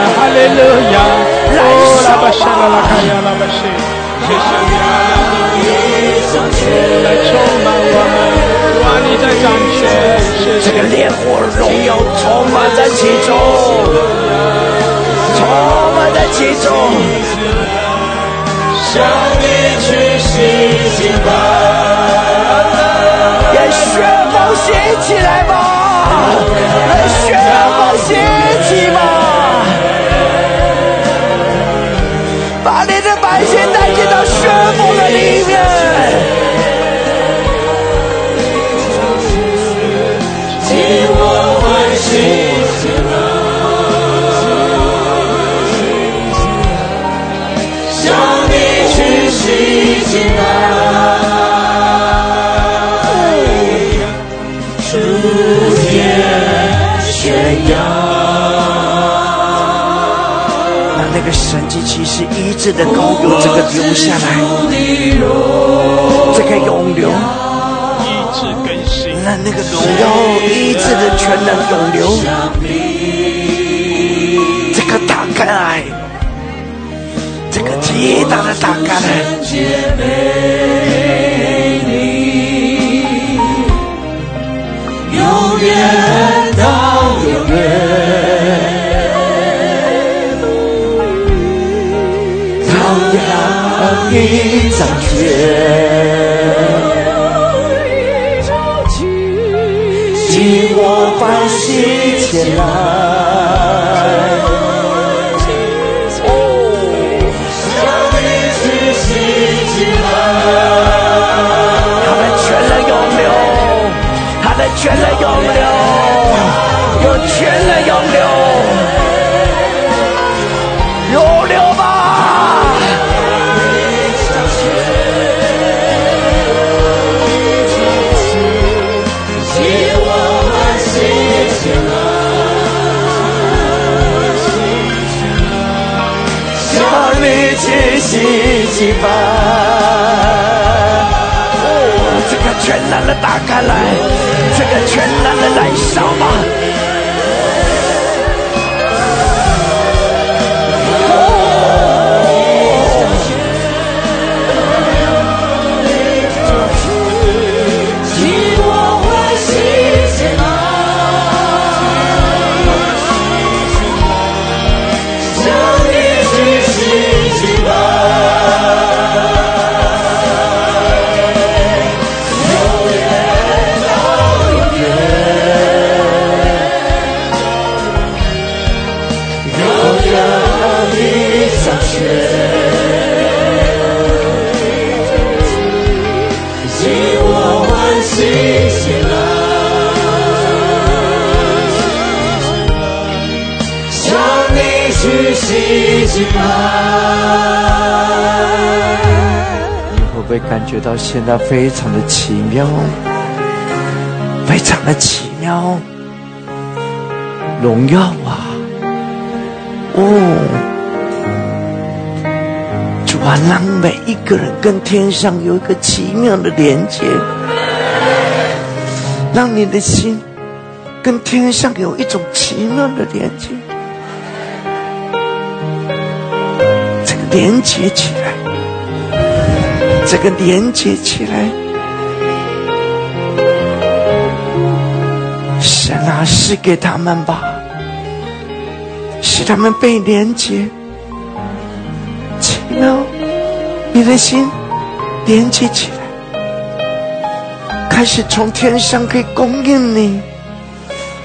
Speaker 1: 哈利路亚哈利路亚哈利路亚哈利路亚哈利路亚哈利路亚哈利路亚哈利路亚哈利路亚哈利路亚哈利路亚哈利路亚哈利路亚让你的世界充满我们万里在掌声谢谢
Speaker 2: 烈火如果你在今夜充满在其中。
Speaker 3: 向你去洗净吧，
Speaker 2: 让旋风兴起来吧，让旋风兴起吧，把你的百姓带进到旋风的里面。神迹奇事医治的膏油这个流下来，这个涌流，
Speaker 1: 医治更新，
Speaker 2: 让那个荣耀医治的全能涌流，这个打开来，这个极大的打开来。
Speaker 3: 永远到永远，
Speaker 2: 羔羊已掌权，请我欢喜前来。全能涌流，有全能涌流，涌流吧！
Speaker 3: 替我欢喜起来，
Speaker 2: 向你去洗净吧。哦，这个全能的打开来，这个全能的燃烧吧。感觉到现在非常的奇妙，非常的奇妙，荣耀啊！哦，主啊，让每一个人跟天上有一个奇妙的连接，让你的心跟天上有一种奇妙的连接，这个连接起来。这个连接起来，神啊，赐给他们吧，使他们被连接，奇妙，你的心连接起来，开始从天上可以供应你，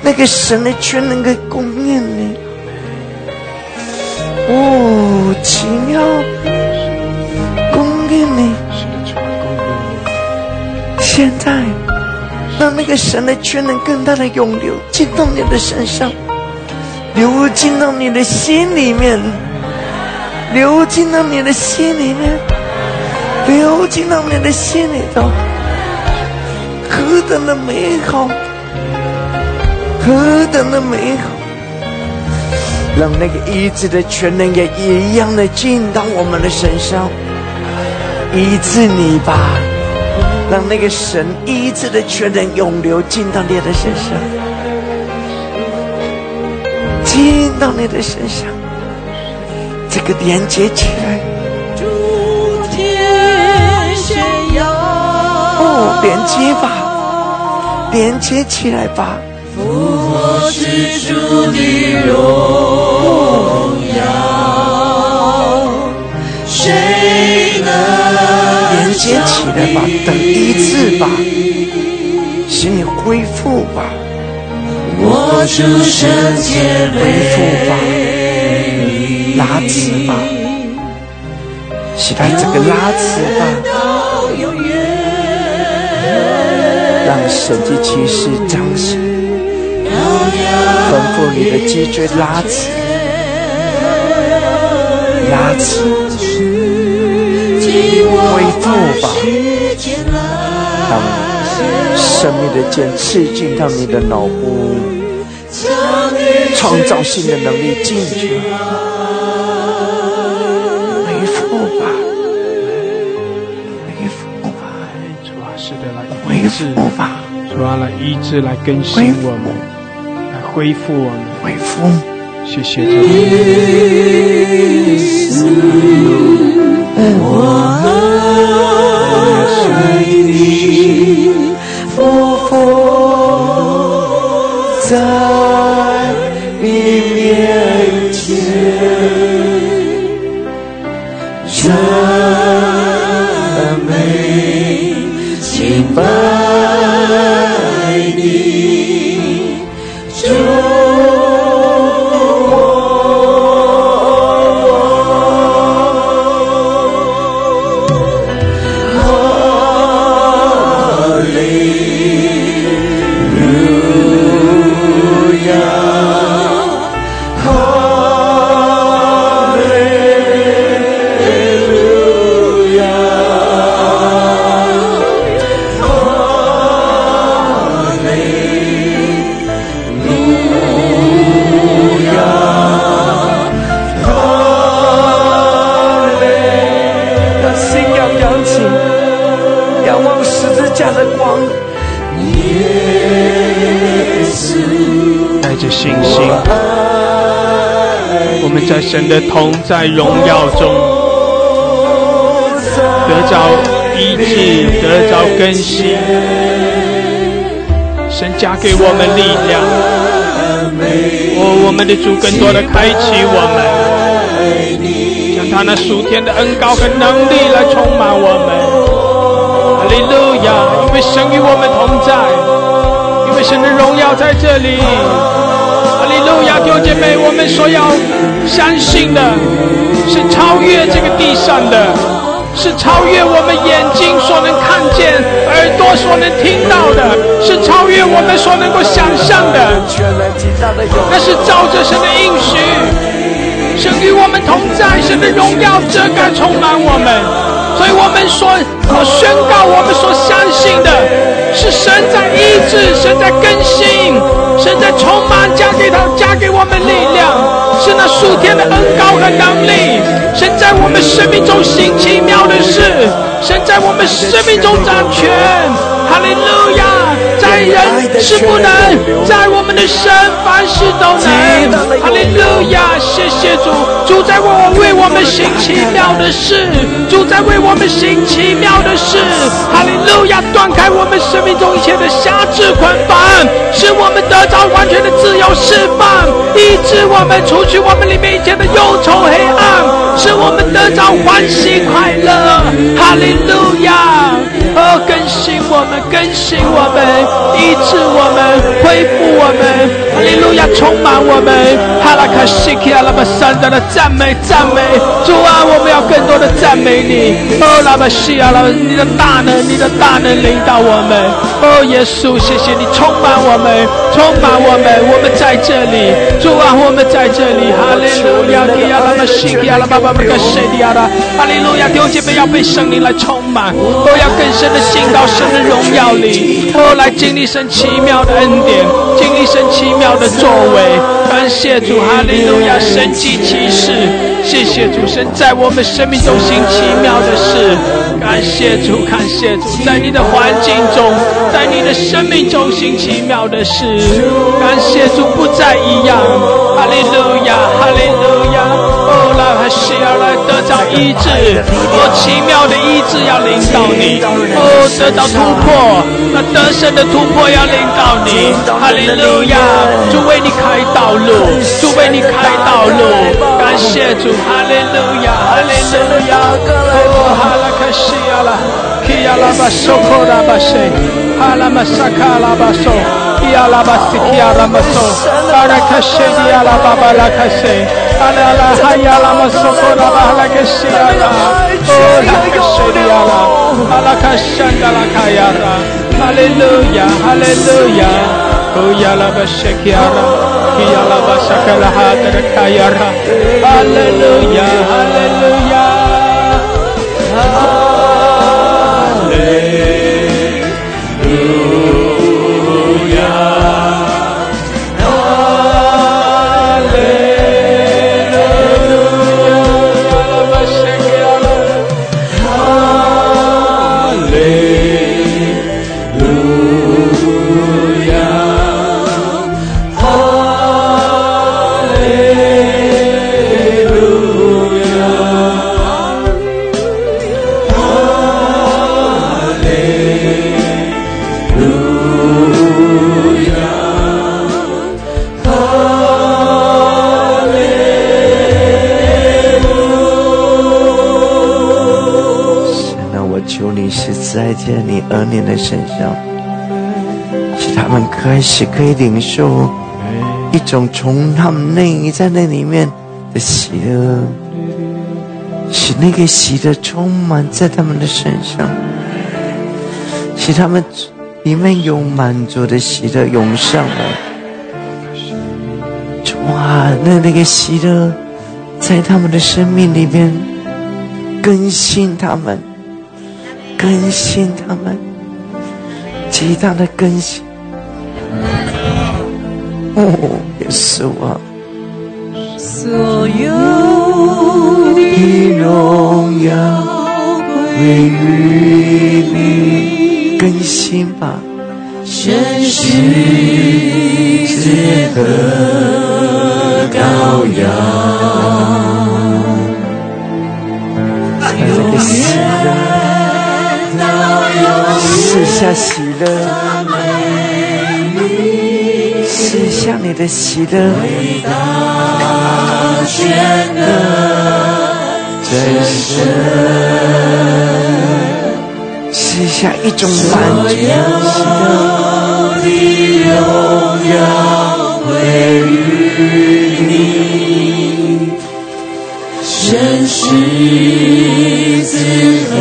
Speaker 2: 那个神的全能可以供应你，那个神的全能更大的涌流进到你的身上，流进到你的心里面，流进到你的心里面，流进到你的心里头，何等的美好，何等的美好！让那个医治的全能也一样的进到我们的身上，医治你吧。让那个神医治的全能永流进到你的身上，进到你的身上，这个连接起来，哦，连接吧，连接起来吧。我是主的荣耀，谁能连接起来吧？等一次吧，请你恢复吧。我主圣洁恢复吧，拉直吧，期待这个拉直吧，让神迹骑士彰显，吩咐你的脊椎拉直，拉直，恢复吧。让生命的剑刺进到你的脑部，创造性的能力进去，恢复吧，恢复吧，
Speaker 1: 主啊，是的，来
Speaker 2: 恢复吧，
Speaker 1: 主啊，来医治，来更新我们，来恢复我们，
Speaker 2: 恢复，
Speaker 1: 谢谢主。我。爱你，匍匐在神的同在荣耀中，得着医治，得着更新。神加给我们力量，哦，我们的主更多的开启我们，将他那属天的恩高和能力来充满我们。哈利路亚！因为神与我们同在，因为神的荣耀在这里。路亚弟兄姐妹，我们所要相信的是超越这个地上的，是超越我们眼睛所能看见、耳朵所能听到的，是超越我们所能够想象的。那是照着神的应许，神与我们同在，神的荣耀遮盖充满我们。所以我们说，我宣告我们所相信的是神在医治，神在更新，神在充满，加给他，加给我们力量，是那数天的恩高和能力，神在我们生命中行奇妙的事，神在我们生命中掌权，哈利路亚。在人是不能，在我们的神凡事都能。哈利路亚，谢谢主，主在为我为我们行奇妙的事，主在为我们行奇妙的事。哈利路亚，断开我们生命中一切的辖制捆绑，使我们得到完全的自由释放，医治我们，除去我们里面一切的忧愁黑暗，使我们得到欢喜快乐。哈利路亚，哦，更新我们，更新我们。医治我们，恢复我们，哈利路亚，充满我们，哈拉卡西基阿拉巴山达的赞美赞美，主啊，我们要更多的赞美你，哦拉巴西亚拉，你的大能，你的大能领导我们，哦耶稣，谢谢你充满我们，充满我们，我们在这里，主啊，我们在这里，哈利路亚，基阿拉巴西基阿拉巴巴巴卡西迪亚拉，哈利路亚，弟兄姐妹要被圣灵来充满，都要更深的进到神的荣耀里，哦来。经历神奇妙的恩典，经历神奇妙的作为，感谢主，哈利路亚，神迹奇事，谢谢主神在我们生命中行奇妙的事，感谢主，感谢主，在你的环境中，在你的生命中行奇妙的事，感谢主不再一样，哈利路亚，哈利路。需要来得到医治，哦，奇妙的医治要领导你，哦，得到突破，那得胜的突破要领导你，哈利路亚，主为你开道路，主为你开道路，感谢主，哈利路亚，哈利路亚，哦，哈拉克西亚拉，基亚拉巴索科拉巴西，哈拉马萨卡拉巴索，基亚拉巴西基亚拉巴索，哈拉克西基亚拉巴巴拉克西。ala la haya la masoko la bahala keshiyara oh la keshiyara ala kashanda la kayara hallelujah hallelujah oh ya la bashekiara ya la bashakala hadra kayara hallelujah hallelujah
Speaker 2: 在你儿女的身上，使他们开始可以领受一种从他们内在那里面的喜乐，使那个喜乐充满在他们的身上，使他们里面有满足的喜乐涌上来。哇，那那个喜乐在他们的生命里面更新他们。更新他们，极大的更新。哦，耶稣啊！
Speaker 3: 所有的荣耀归于你，
Speaker 2: 更新吧。
Speaker 3: 神是至和羔羊，
Speaker 2: 永远。赐下喜乐，赐下你的喜乐，真神，赐下一种完全的喜乐，的荣耀归于你，
Speaker 3: 真是自和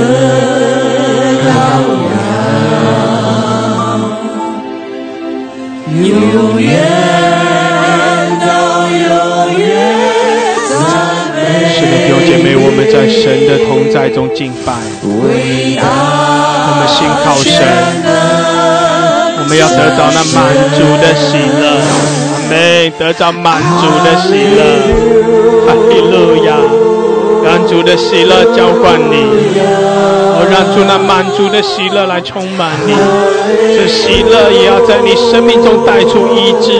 Speaker 3: 高。
Speaker 1: 是的，表姐妹，我们在神的同在中敬拜，我们信靠神，我们要得到那满足的喜乐，阿妹，得到满足的喜乐，哈利路亚。让主的喜乐浇灌你，哦，让主那满足的喜乐来充满你，这喜乐也要在你生命中带出医治，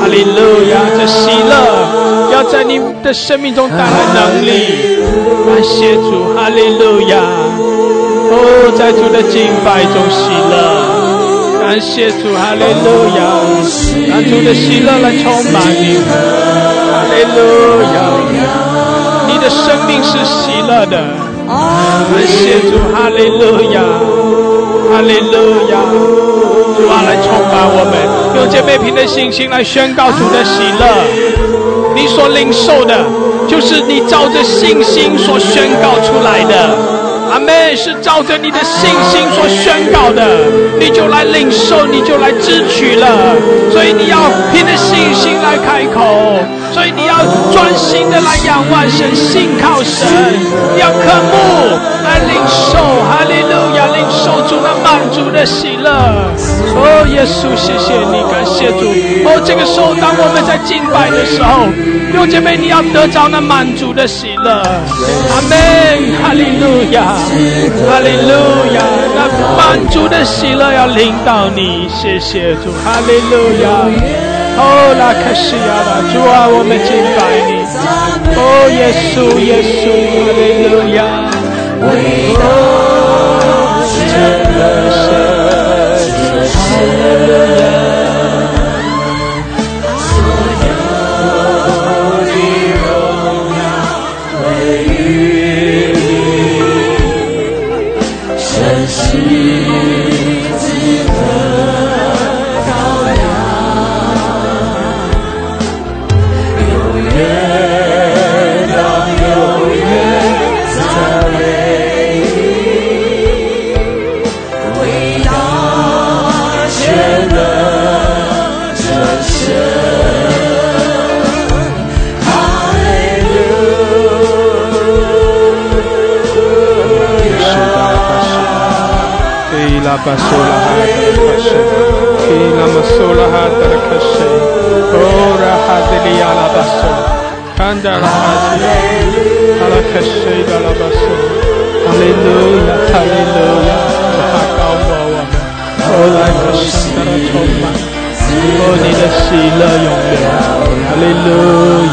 Speaker 1: 哈利路亚！这喜乐要在你的生命中带来能力，感谢主，哈利路亚！哦，在主的敬拜中喜乐，感谢主，哈利路亚！让主的喜乐来充满你，哈利路亚！你的生命是喜乐的，感谢主，哈利路亚，哈利路亚，主啊，来充满我们，用姐妹凭的信心来宣告主的喜乐。你所领受的，就是你照着信心所宣告出来的。阿妹是照着你的信心所宣告的，你就来领受，你就来支取了。所以你要凭着信心来开口，所以你要专心的来仰望神，信靠神，要渴慕来领受，哈利路亚，领受主那满足的喜乐。哦，耶稣，谢谢你，感谢主。哦，这个时候，当我们在敬拜的时候，弟姐妹，你要得着那满足的喜乐。阿门，哈利路亚。哈利路亚，那满足的喜乐要领导你，谢谢主，哈利路亚。哦，拉克西亚拉，主啊，我们敬拜你。哦，耶稣，耶稣，哈利路亚。伟大真神，拉巴苏，哈利路亚，哈利路亚，哈高我我们，欧拉卡西达拉充满，哦你的喜乐永远，哈利路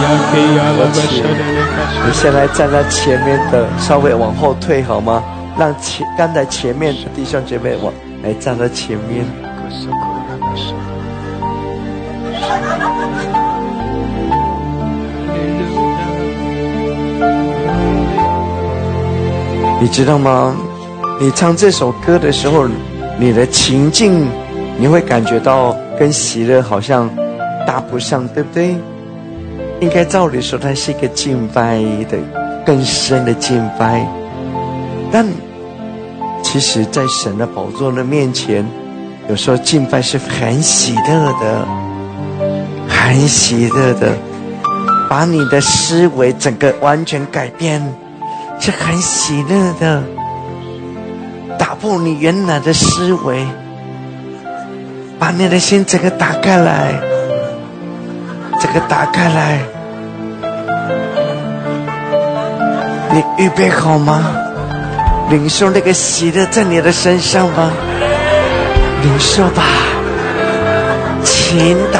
Speaker 1: 亚，基亚拉巴苏达拉卡西。
Speaker 2: 你先来站在前面的，稍微往后退好吗？让前站在前面的弟兄姐妹我来站在前面。你知道吗？你唱这首歌的时候，你的情境你会感觉到跟喜乐好像搭不上，对不对？应该照理说，它是一个敬拜的更深的敬拜，但。其实，在神的宝座的面前，有时候敬拜是很喜乐的，很喜乐的，把你的思维整个完全改变，是很喜乐的，打破你原来的思维，把你的心整个打开来，整个打开来，你预备好吗？领受那个喜乐在你的身上吗？领受吧，倾倒，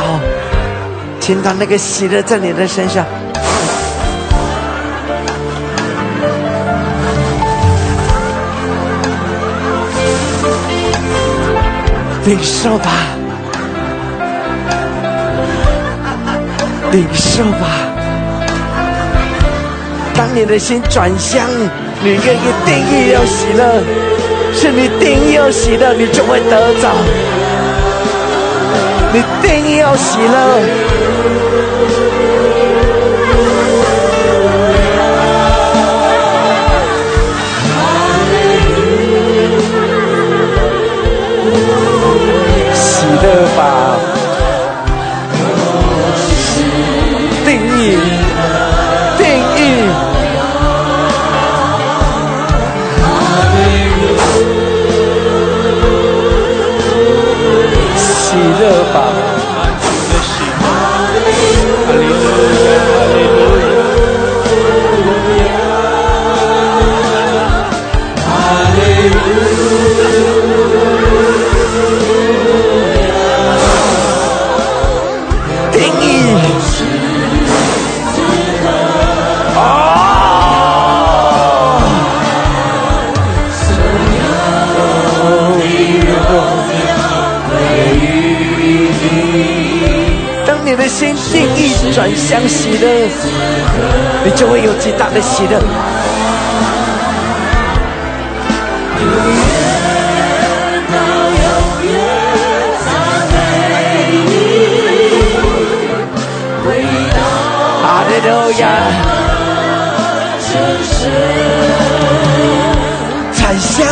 Speaker 2: 倾倒那个喜乐在你的身上。领受吧，领受吧，当你的心转向。你愿意定义要喜乐，是你定义要喜乐，你就会得着。你定义要喜乐，喜乐吧，Father. 你的心定义转向喜乐，你就会有极大的喜乐。产香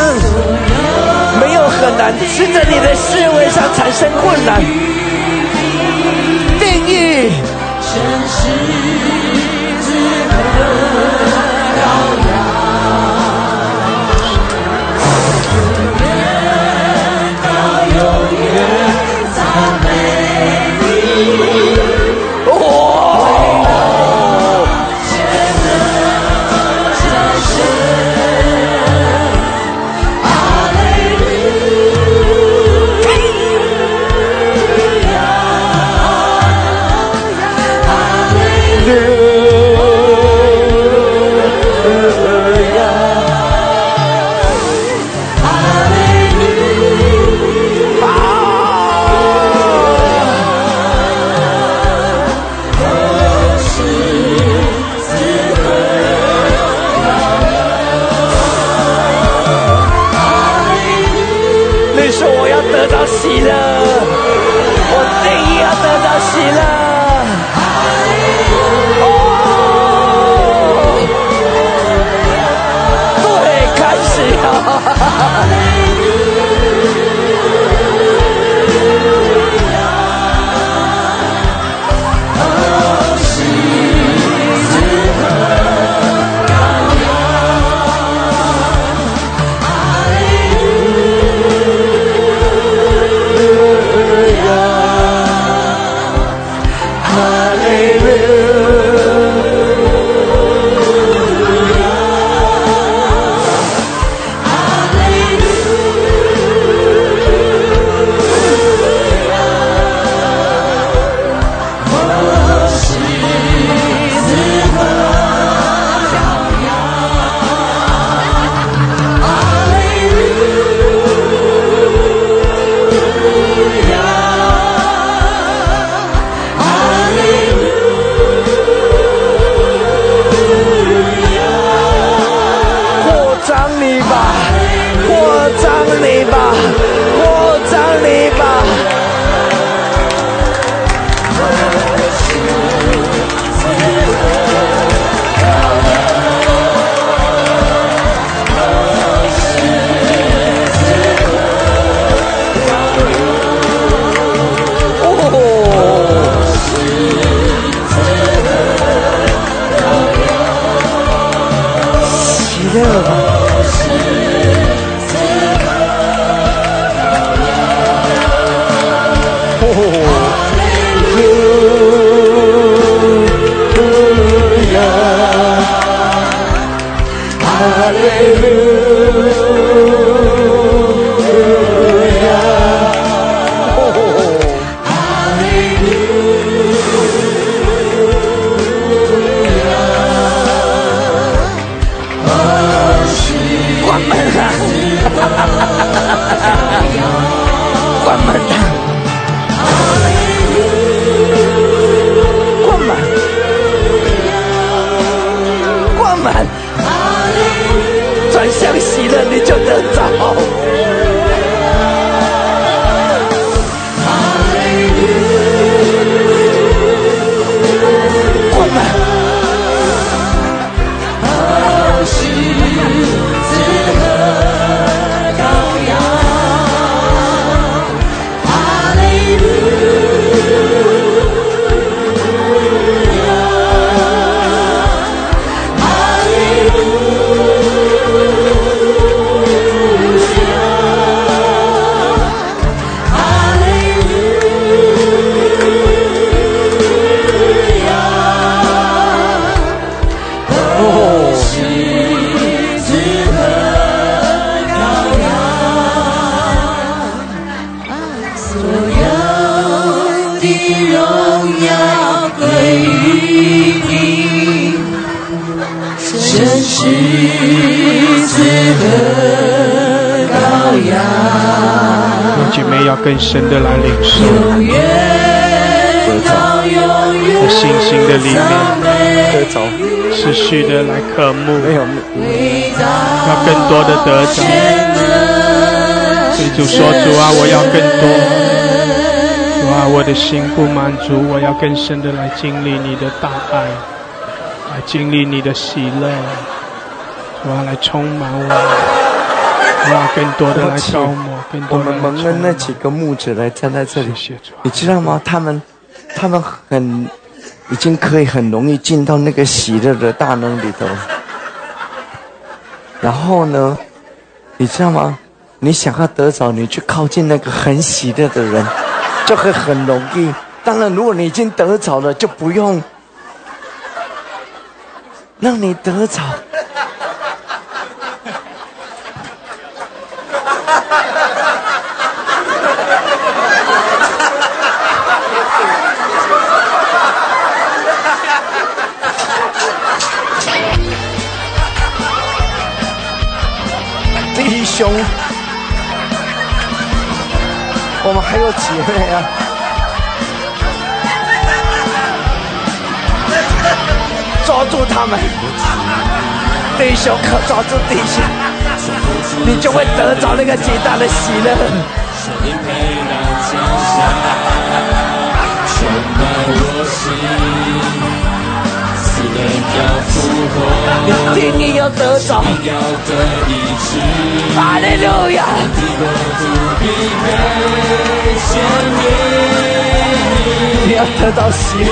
Speaker 2: 没有很难，是在你的思维上产生困难。喜乐，我定义要得到喜乐。
Speaker 1: Hallelujah. 不满足，我要更深的来经历你的大爱，来经历你的喜乐。主啊，来充满我。”要！更多的来高摩，更多的
Speaker 3: 我们蒙恩那几个牧者来站在这里，你知道吗？他们，他们很，已经可以很容易进到那个喜乐的大能里头。然后呢，你知道吗？你想要得着，你去靠近那个很喜乐的人，就会很容易。当然，如果你已经得着了，就不用 (laughs) 让你得着。兄，我们还有姐妹啊！他们，弟兄可抓住弟兄，你就会得着那个极大的喜乐。你一定要得着，哈利路亚！你要得到喜乐。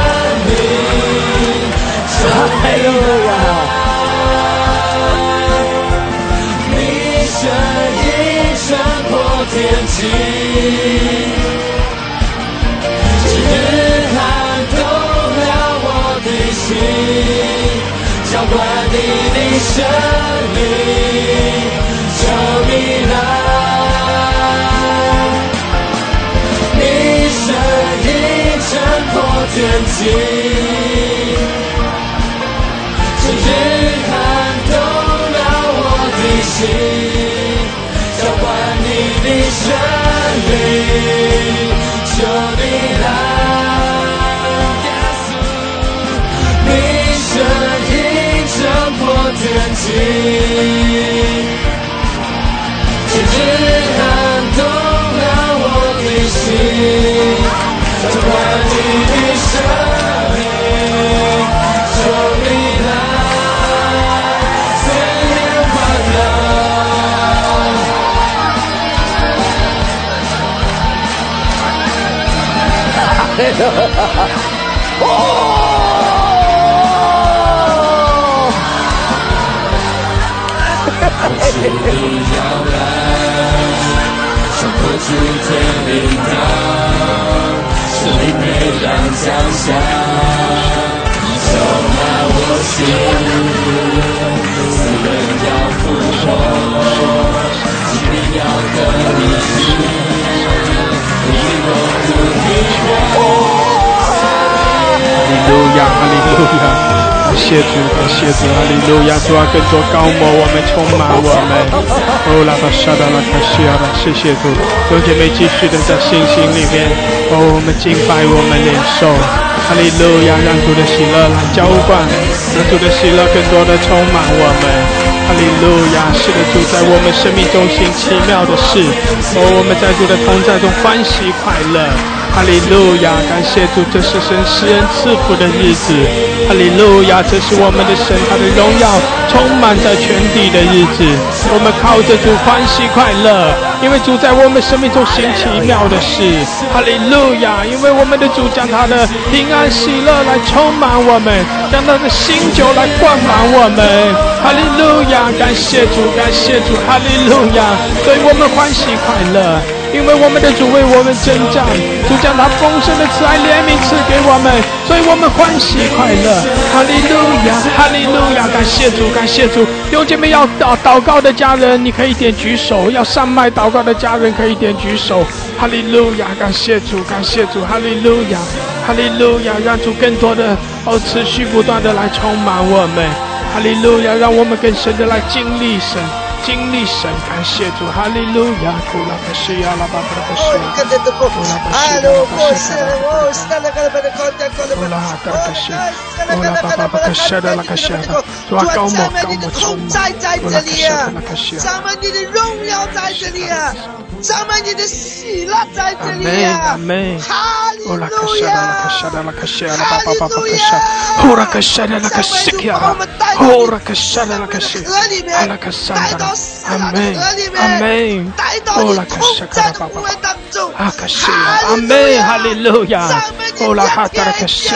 Speaker 3: 奇迹日寒冬了我的心像还你的身体求你来你身影划破天际今日寒冬了我的心的生命，求你来！你声音。震破天际，甚至撼动了我的心，浇灌你的生 (laughs) 哦。是你要来，冲破诸天领导，是你配让降下，充满我心，死人要复活，疾病要得医
Speaker 1: 利路亚，哈利路亚。谢主，感谢主，哈利路亚！主啊，更多高摩，我们充满我们。哦，拉巴沙达拉卡西亚吧，谢谢主，有姐妹继续的在信心里面。哦，我们敬拜，我们领受，哈利路亚！让主的喜乐来浇灌，让主的喜乐更多的充满我们。哈利路亚！是的，主在我们生命中行奇妙的事。哦，我们在主的同在中欢喜快乐。哈利路亚！感谢主，这是神施恩赐福的日子。哈利路亚！这是我们的神，他的荣耀充满在全地的日子。我们靠着主欢喜快乐，因为主在我们生命中行奇妙的事。哈利路亚！因为我们的主将他的平安喜乐来充满我们，将他的新酒来灌满我们。哈利路亚！感谢主，感谢主！哈利路亚！所以我们欢喜快乐。因为我们的主为我们征战，主将他丰盛的慈爱怜悯赐给我们，所以我们欢喜快乐。哈利路亚，哈利路亚，感谢主，感谢主。弟兄姐妹要祷祷告的家人，你可以点举手；要上麦祷告的家人可以点举手。哈利路亚，感谢主，感谢主，哈利路亚，哈利路亚，让主更多的哦持续不断的来充满我们。哈利路亚，让我们更深的来经历神。经历神，感谢主，哈利路亚，库拉巴西亚拉巴巴巴西亚，库拉巴西亚拉巴西亚，库拉哈达巴西，库拉巴巴巴卡西亚拉卡西亚，主啊，高莫高莫充满，库拉卡西亚拉卡西亚，
Speaker 3: 咱们你的荣耀在这里啊，咱们你的喜乐在这里啊，
Speaker 1: 阿门，
Speaker 3: 哈利
Speaker 1: 库拉卡
Speaker 3: 路
Speaker 1: 西亚拉卡西
Speaker 3: 亚。
Speaker 1: 亚拉卡西亚拉巴巴巴巴卡西亚，库拉卡西亚拉卡西亚拉，库拉卡西亚拉卡西，哈拉卡西亚拉，阿门，阿门，库拉卡西亚拉巴巴巴。阿卡西亚，阿门，哈利路亚，欧拉哈达拉卡西，充满我们，充满基亚拉巴巴巴巴卡西，是的主，你裂天而降，欧拉卡西亚拉卡西，阿门，阿门，欧拉卡西亚拉卡西卡拉巴巴巴卡西亚拉，谁拉拉卡西卡拉巴巴卡西的，阿门，哈利路亚，库拉巴西亚拉卡西亚拉，阿门，是的，更多更多，欧拉巴巴巴卡西的拉巴西卡拉巴巴卡西。
Speaker 3: 主啊，我
Speaker 1: 哈拉克西
Speaker 3: 需要你，
Speaker 1: 阿门，更多，
Speaker 3: 我需
Speaker 1: 主啊，
Speaker 3: 要你
Speaker 1: 更多充满我们。
Speaker 3: 帮助
Speaker 1: 拉克西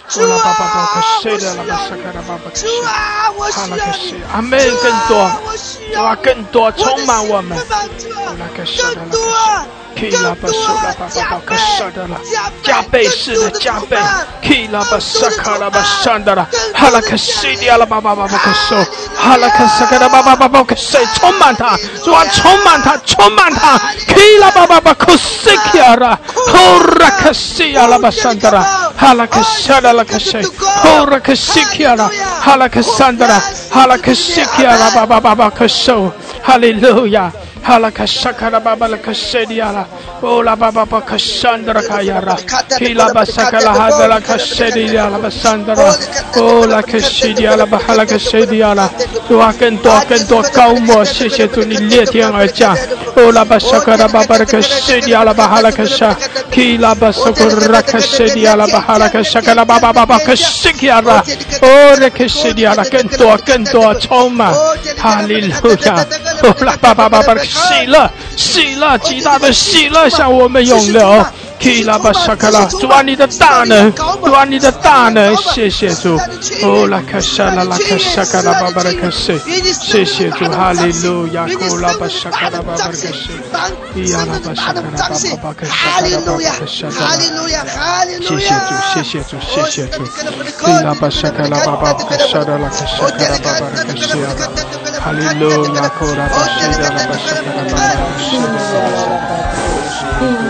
Speaker 1: 主啊，充满它，充满它，基拉巴巴巴克西基亚拉，吼拉克西亚拉巴山的啦，哈拉克西拉拉克西，吼拉克西基亚拉，哈拉克山的啦，哈拉克西基亚拉巴巴巴巴克苏，哈利路亚。哈拉卡沙卡拉巴巴拉卡西迪亚拉，哦拉巴巴巴卡山德拉卡亚拉，基拉巴萨卡拉哈德拉卡西迪亚拉巴山德拉，哦拉卡西迪亚拉巴哈拉卡西迪亚拉，主啊更多更多高莫，谢谢主你裂天而降，哦拉巴萨卡拉巴巴拉卡西迪亚拉巴哈拉卡沙，基拉巴萨库拉卡西迪亚拉巴哈拉卡沙卡拉巴巴巴巴卡西迪亚拉，哦拉卡西迪亚拉更多更多充满，哈利路亚，哦拉巴巴巴巴。喜乐，喜乐，极大的喜乐向我们涌流。基拉巴沙卡拉，主啊，你的大能，主啊，你的大能，谢谢主。哦，拉卡沙拉拉卡沙卡拉巴巴拉卡西，谢谢主，哈利路亚，库拉巴沙卡拉巴巴拉卡西，伊亚拉巴沙卡拉巴巴巴卡沙卡拉巴巴卡沙卡拉。谢谢主，谢谢主，谢谢主。基拉巴沙卡拉巴巴卡沙拉拉卡沙卡拉巴巴拉卡西亚拉。哈利路亚，库拉巴西亚拉巴沙卡拉巴巴拉卡西。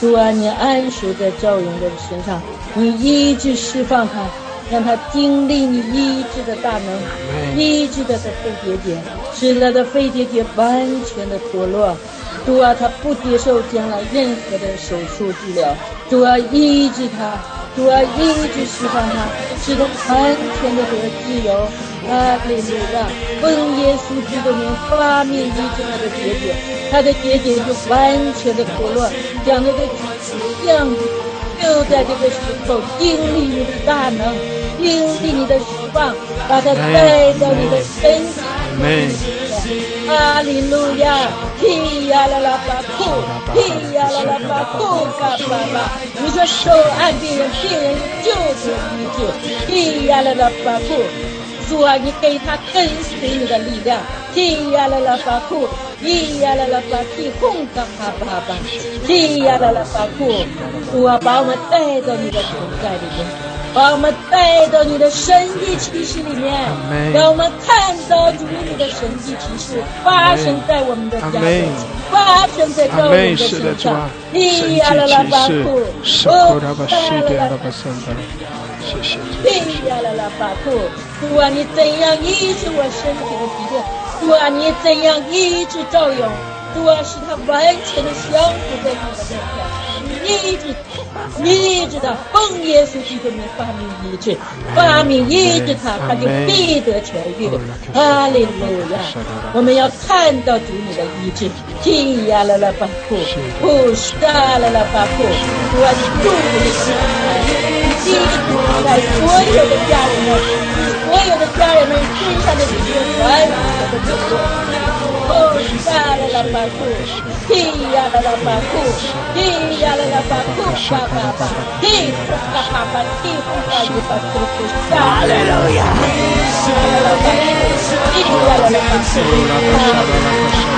Speaker 4: 主啊，你安守在赵云的身上，你医治释放他，让他经历你医治的大能，医治他的肺结节，使他的肺结节完全的脱落。主啊，他不接受将来任何的手术治疗。主啊，医治他，主啊，医治释放他，使他完全的得自由。哈利路亚！奉耶稣基督名发命医治他的结节，他的结节就完全的脱落，将那个样子就在这个时候经历你的大能，经历你的释放，把它带到你的身体。哈利路亚！嘿呀啦啦巴库，嘿呀啦啦巴库嘎巴巴。你说手按病人，病人就得医治。嘿呀啦啦巴库，主啊，你给他跟随你的力量。嘿呀啦啦巴库，嘿呀啦啦巴提空嘎巴巴巴。嘿呀啦啦巴库，主啊，把我们带到你的同在里面。把我们带到你的神迹奇事里面，让我们看到主你的神迹奇事发生在我们的家中，发生在赵云的身上。咿呀啦啦巴库，哦，啦啦啦巴桑达，
Speaker 1: 谢谢主。
Speaker 4: 咿呀啦啦巴库，主啊，你怎样医治我身体的疾病？主啊，你怎样医治赵勇？主啊，使他完全的降服在你的面前。你医治，医治的，奉耶稣基督名发明医治，发明医治他，他就必得痊愈。哈利路亚！我们要看到主你的医治。提亚拉拉巴库，呼沙拉拉巴库，主啊，你祝福你的孩子，医治在所有的家人们，所有的家人们身上的这些软弱的角落。Yalalabaku, He Yalalabaku, He Yalalabaku, Baba, He Papa, He Papa, Hallelujah.
Speaker 5: He Yalalabaku, He Yalalabaku,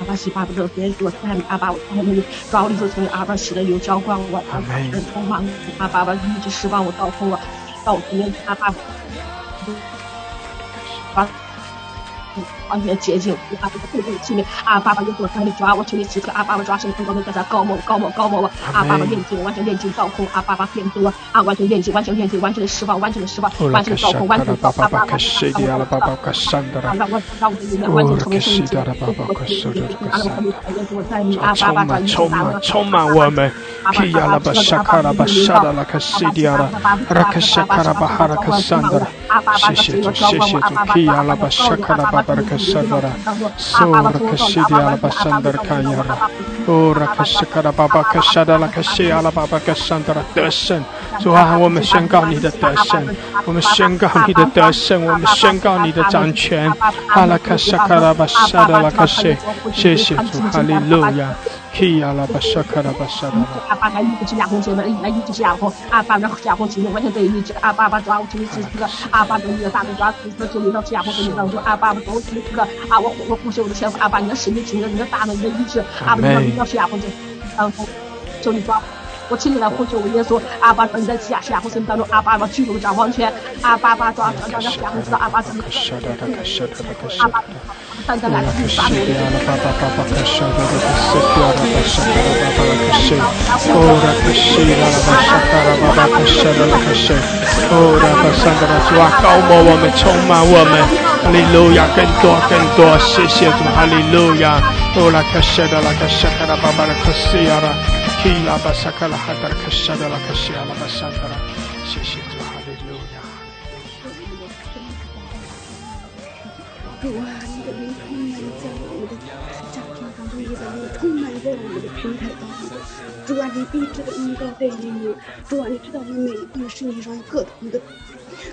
Speaker 5: 阿爸洗巴不得别我看阿爸，我看你主啊，我领受从阿爸洗的油浇灌我，阿爸很匆忙，阿爸爸一直失望我到后了，到今天阿爸，把。完全洁净，阿爸爸跪在前面，啊，爸爸有多大的抓，我求你赐给阿爸爸抓神很高的在他高某高某高某啊，啊，爸爸眼睛完全眼睛照空，啊，爸爸变多，啊，完全眼睛完全眼睛完全的释放，完全的释放，完全的照空，完全的照空，爸爸爸爸，让我让我让我的力量完全成为圣洁，
Speaker 1: 充满充满我们，皮亚拉巴沙卡拉巴沙达拉卡西迪亚拉，拉卡沙卡拉巴哈拉卡桑德谢谢主谢谢主阿阿阿阿阿阿阿阿阿阿我们宣告你的诞生我们宣告你的诞生我们宣告你的掌权阿拉卡沙卡拉巴沙德拉卡西谢谢主哈利路亚。Ki ala basha kara basha
Speaker 5: 阿爸，来医治亚红姐妹，来医治亚红。阿爸，那哑红姐妹完全得医治。阿爸爸，主啊，我求你赐这个。阿爸，你的大主啊，赐求你让亚红姐妹当中。阿爸爸，我求你这个。啊，我我不修我的天赋。阿爸，你的使命，请你的大能，你的意志。阿爸，你要是哑红姐妹当中，求你抓。我请你来呼救我耶稣。阿爸，你在亚亚红生命当中。阿爸爸，具有掌王权。阿爸爸，抓抓抓抓亚红知道。阿爸怎么？阿爸。
Speaker 1: 主啊，高摩我们，充满我们，哈利路亚，更多更多，谢谢主，哈利路亚。哦，拉克谢的拉克谢卡拉巴巴拉克西亚拉，基拉巴萨卡拉哈达克谢的拉卡西亚拉巴萨卡拉，谢谢主，哈利路亚。
Speaker 6: 主啊。在我们的平台当中，主啊，你必知的恩膏在引流。主啊，你知道我们每一个人身体上有各同的、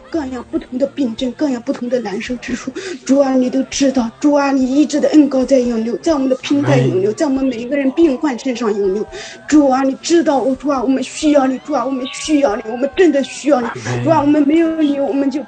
Speaker 6: 各样不同的病症，各样不同的难受之处。主啊，你都知道。主啊，你医治的恩膏在涌流，在我们的平台涌流，在我们每一个人病患身上涌流。主啊，你知道，主啊，我们需要你。主啊，我们需要你，我们真的需要你。主啊，我们没有你，我们就。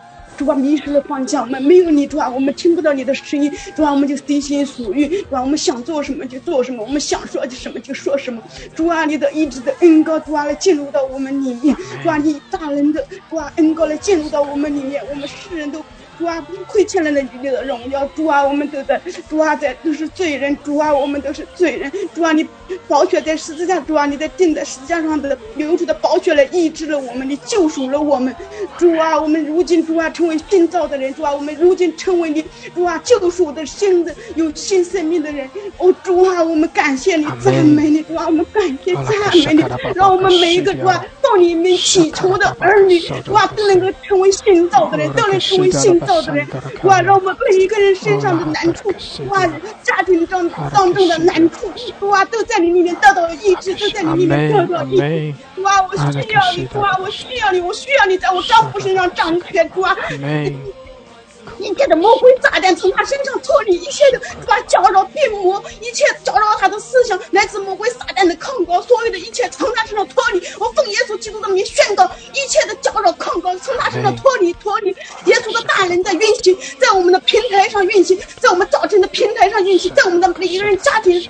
Speaker 6: 主啊，迷失了方向，我们没有你，主啊，我们听不到你的声音，主啊，我们就随心所欲，主啊，我们想做什么就做什么，我们想说什么就说什么。主啊，你的一直的恩高，主啊，来进入到我们里面，主啊，你大人的主啊恩高来进入到我们里面，我们世人都。主啊，亏欠了那你的荣耀。主啊，我们都在，主啊，在都是罪人。主啊，我们都是罪人。主啊，你宝血在十字架，主啊，你在钉在十字架上的流出的宝血来医治了我们，你救赎了我们。主啊，我们如今主啊成为新造的人。主啊，我们如今成为你主啊救赎的新的有新生命的人。哦，主啊，我们感谢你，赞美你。主啊，我们感谢赞美你，让我们每一个主啊到你面祈求的儿女，主啊都能够成为新造的人，都能成为新。造的人，哇！让我们每一个人身上的难处，哇！家庭当当中的难处，哇！都在你里面得到医治，都在你里面得到医治。哇！我需要你，哇！我需要你，我需要你在我丈夫身上掌权，哇！一切的魔鬼炸弹从他身上脱离，一切的把搅扰病魔，一切搅扰他的思想，来自魔鬼撒旦的控告，所有的一切从他身上脱离。我奉耶稣基督的名宣告，一切的搅扰控告从他身上脱离，脱离。耶稣的大能在运行，在我们的平台上运行，在我们早晨的平台上运行，在我们的每一个人家庭需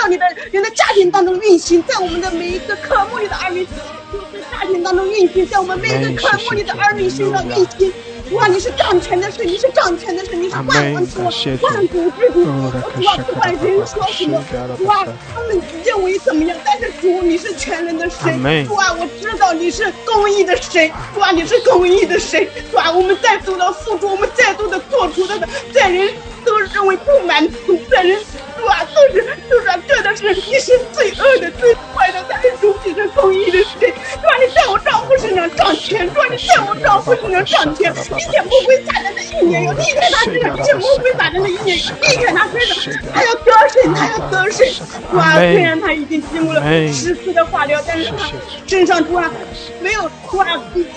Speaker 6: 要你的人的家庭当中运行，在我们的每一个科目里的儿女就是家庭当中运行，在我们每一个科目里的儿女身上运行。哇！你是掌权的神，你是掌权的神，你是万王之王，万古之主。哇！不管人说什么，主啊，他们认为怎么样？但是主，你是全能的神。主啊！我知道你是公义的神。主啊！你是公义的神。主啊！我们再度的付出，我们再度的做出的，在人都认为不满足，在人。哇，都是都是，这都是你是罪恶的、最坏的，但是主你是公义的神。哇！你在我丈夫身上掌权，哇！你在我丈夫身上掌权。一切魔鬼撒旦的意念要离开他身上，一切魔鬼撒旦的意念要离开他身上，他要得胜，他要得胜。哇！虽然他已经经过了十次的化疗，但是他身上哇没有哇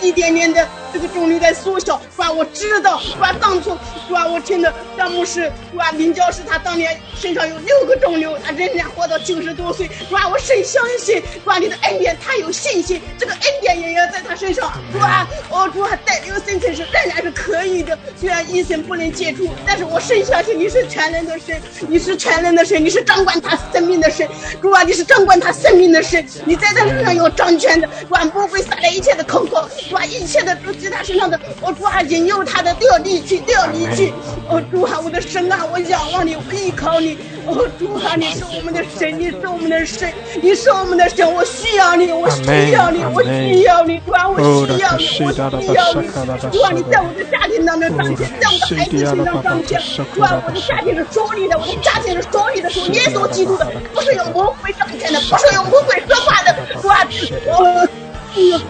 Speaker 6: 一点点的这个重力在缩小。哇！我知道哇当初哇我听的张牧师哇林教师他当年身上有六个肿瘤，他仍然活到九十多岁。哇！我深相信哇你的恩典，他有信心，这个恩典也要在他身上。哇！哦主啊，带领生存是仍然是可以的，虽然医生不能接触，但是我深相信你是全能的神，你是全能的神，你是掌管他生命的神，主啊，你是掌管他生命的神，你在他身上有掌权的，万不会撒来一切的空口，主啊，一切的都在他身上的，我主啊，引诱他的都要离去，都要离去，哦主啊，我的神啊，我仰望你，我依靠你，哦主啊，你是我们的神，你是我们的神，你是我们的神，我需要你，我需要你，我需要你，主啊，我需要你，我需要你，主啊，你在我的家庭当中彰显，在我的孩子身上彰显，主啊，我的家庭是属你的，我的家庭是属你的，属耶稣基督的，不是用魔鬼彰显的，不是用魔鬼说话的，主啊，我，嗯，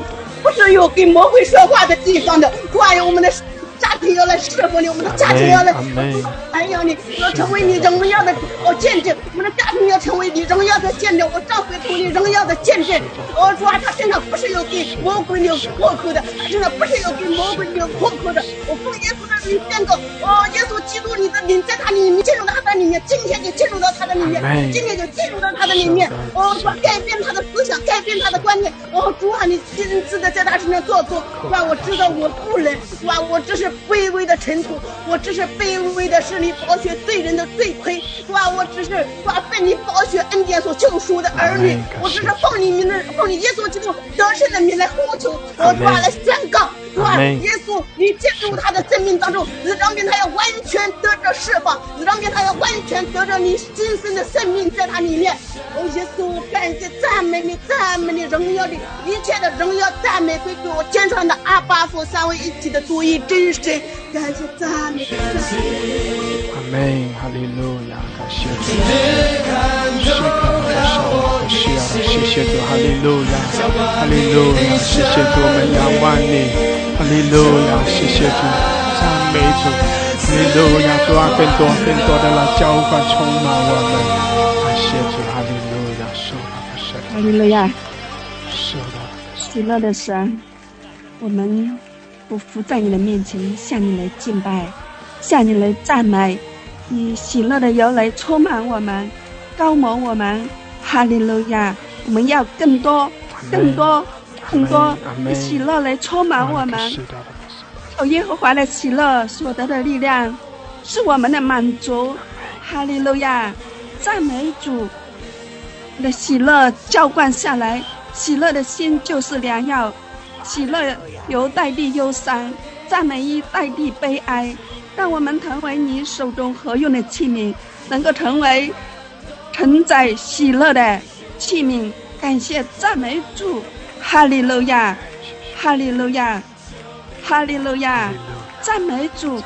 Speaker 6: 不是有跟魔鬼说话的地方的，主啊，我们的。家庭要来侍奉你，我们的家庭要来哎呀，你要成为你荣耀的哦见证，我们的家庭要成为你荣耀的见证，我丈夫成为你荣耀的见证。我主啊，他身上不是有给魔鬼留破口的，他身上不是有给魔鬼留破口的。我奉耶稣的名宣告，哦，耶稣基督你的灵在他里面进入到他的里面，今天就进入到他的里面，今天就进入到他的里面。哦，主改变他的思想，改变他的观念。哦，主啊，你亲自的在他身上做主。哇，我知道我不能，哇，我只是。卑微的尘土，我只是卑微的，是你宝血罪人的罪魁。哇，我只是哇被你宝血恩典所救赎的儿女，我只是奉你名的，奉你耶稣基督得胜的名来呼求，我哇来宣告。哇！耶稣，你进入他的生命当中，日张边他要完全得着释放，日张边他要完全得着你今生的生命在他里面。哦，耶稣，感谢赞美你，赞美你荣耀的一切的荣耀赞美归给我天上的阿巴父三位一体的独一真神，感谢赞美。
Speaker 1: 阿门，哈利路亚，感谢主，谢谢主，谢谢主，哈利路亚，哈利路亚，谢谢主，我们仰望你。哈利路亚，谢谢主，赞美主，哈利路亚，主啊，更多更多的来浇灌充满我们，感谢主，哈利路亚，受了的神，
Speaker 7: 哈利路亚，
Speaker 1: 受了
Speaker 7: 喜乐的神，我们不服在你的面前，向你来敬拜，向你来赞美，以喜乐的油来充满我们，高蒙我们，哈利路亚，我们要更多，更多。更多的喜乐来充满我们，哦，耶和华的喜乐所得的力量，是我们的满足。哈利路亚，赞美主的喜乐浇灌下来，喜乐的心就是良药。喜乐由代替忧伤，赞美一代替悲哀。让我们成为你手中合用的器皿，能够成为承载喜乐的器皿。感谢赞美主。哈利路亚，哈利路亚，哈利路亚，赞美主，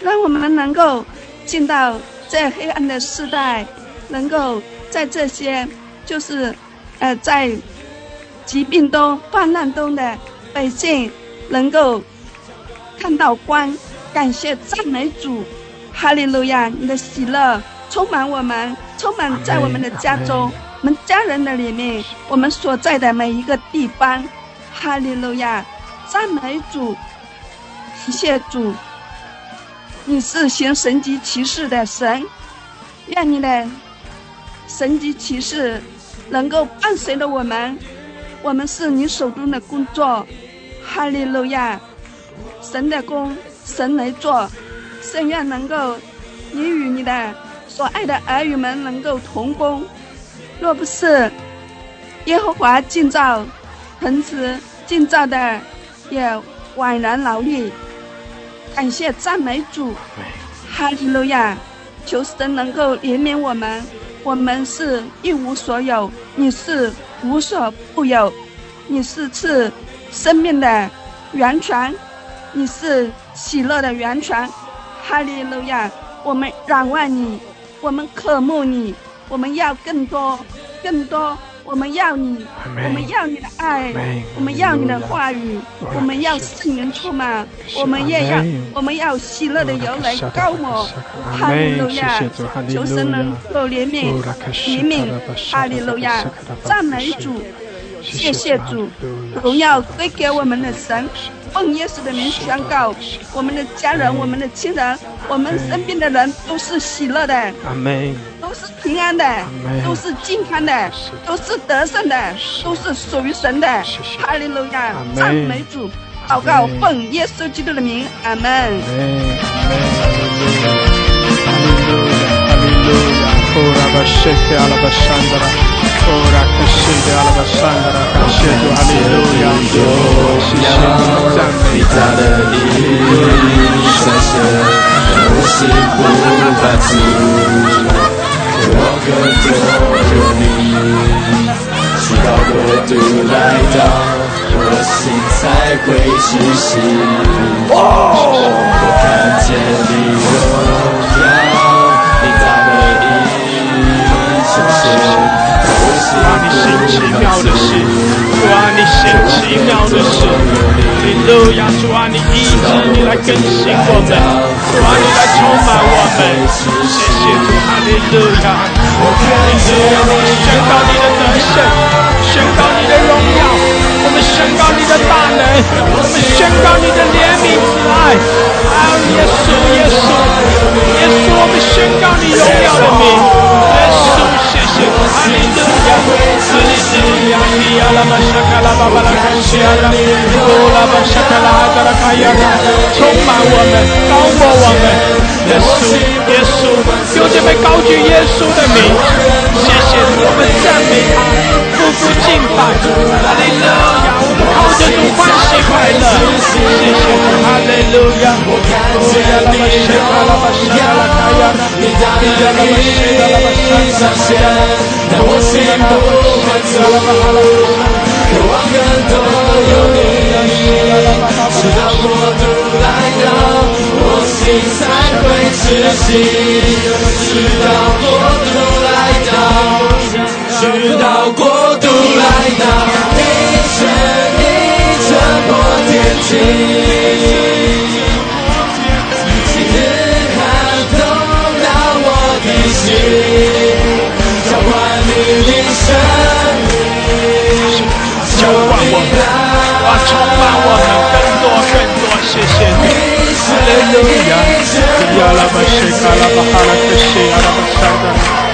Speaker 7: 让我们能够进到这黑暗的时代，能够在这些就是呃在疾病中泛滥中的百姓能够看到光。感谢赞美主，哈利路亚，你的喜乐充满我们，充满在我们的家中。我们家人的里面，我们所在的每一个地方，哈利路亚，赞美主，感谢主，你是行神级骑士的神，愿你的神级骑士能够伴随着我们，我们是你手中的工作，哈利路亚，神的工神来做。圣愿能够你与你的所爱的儿女们能够同工。若不是耶和华建造城池，建造的也枉然劳力。感谢赞美主，哈利路亚！求神能够怜悯我们，我们是一无所有，你是无所不有，你是赐生命的源泉，你是喜乐的源泉，哈利路亚！我们仰望你，我们渴慕你，我们要更多，更多。我们要你，我们要你的爱，我们要你的话语，我们要圣灵充满，我们也要，我们要喜乐的由来高我。哈利路亚，求神能够怜悯，怜悯，哈利路亚，赞美主，谢谢主，荣耀归给我们的神。奉耶稣的名宣告，我们的家人、我们的亲人、我们身边的人都是喜乐的，都是平安的，都是健康的，都是得胜的，都是属于神的。哈利路亚，赞美主，祷告奉耶稣基督的名，阿门。
Speaker 1: Alla sandra, crescete alleluia,
Speaker 3: Vitada instanță, o simplu 我跟着你，直到国度来到，我心才会窒息。我看见你荣耀，你大的意出现。
Speaker 1: 主啊，你行奇妙的事！主啊，你行奇妙的事！哈利路亚！主啊，你医治，你来更新我们！主啊，你来充满我们！谢谢主！哈利路亚！哈利路亚！我们宣告你的得胜，宣告你的荣耀，宣告你的大能，我们宣告你的怜悯之爱！啊，耶稣，耶稣，耶稣！我们宣告你荣耀的名！耶稣，谢谢主！哈利路亚！哈利路亚！伊亚拉巴沙卡拉巴巴拉卡西亚拉，乌拉巴沙卡拉哈达拉卡亚拉，充满我们，高过我们，耶稣，耶稣，兄弟们高举耶稣的名，谢谢我们赞美他，夫妇敬拜，哈利路亚，靠着主欢喜快乐，谢谢，哈利路亚，乌亚拉巴沙卡拉巴沙卡拉卡亚拉，伊亚拉巴沙卡拉巴沙卡拉卡亚拉。渴望更多有你，直到国度来到，我心才会窒息。直到国度来到，直到国度来到，你神你穿破天际，亲自看透了我的心，浇灌你的。浇灌我们，啊，充满我们，更多更多，谢谢你，哈利路亚，亚拉巴西卡拉巴哈拉克西亚拉巴山达，哦，巴西达拉巴山达，亚拉巴苏拉克西亚，谢谢你，哈利路亚，哦，拉巴西卡拉巴山达，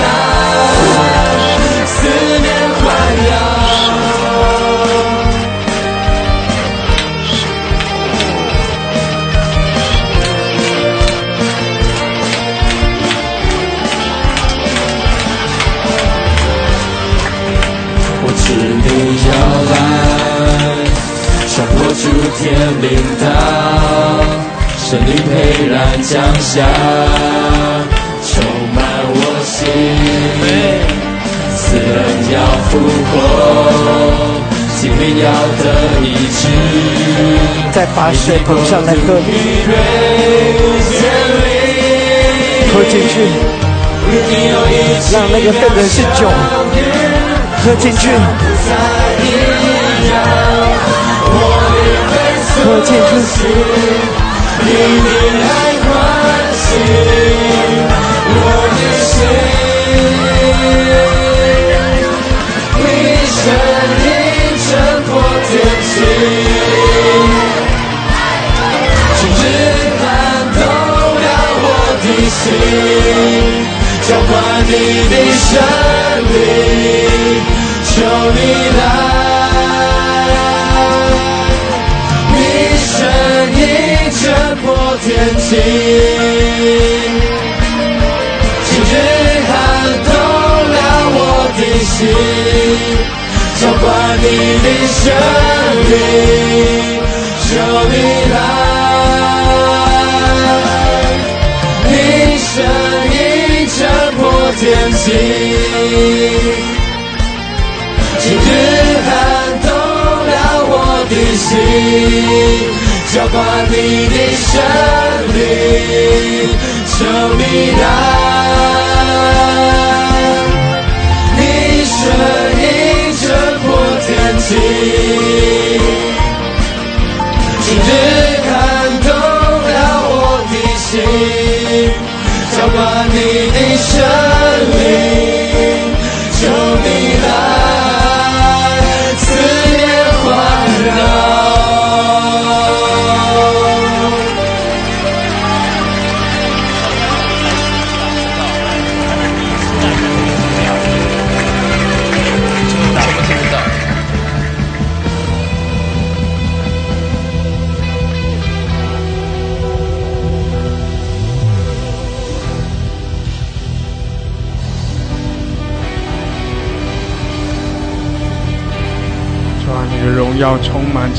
Speaker 1: 思念环绕，我执笔摇篮，刷破诸天灵道，神灵佩然降下。复活，心灵要得医治。
Speaker 2: 再把水捧上来喝，喝进去，让那个笨人是酒，喝进去。喝进去，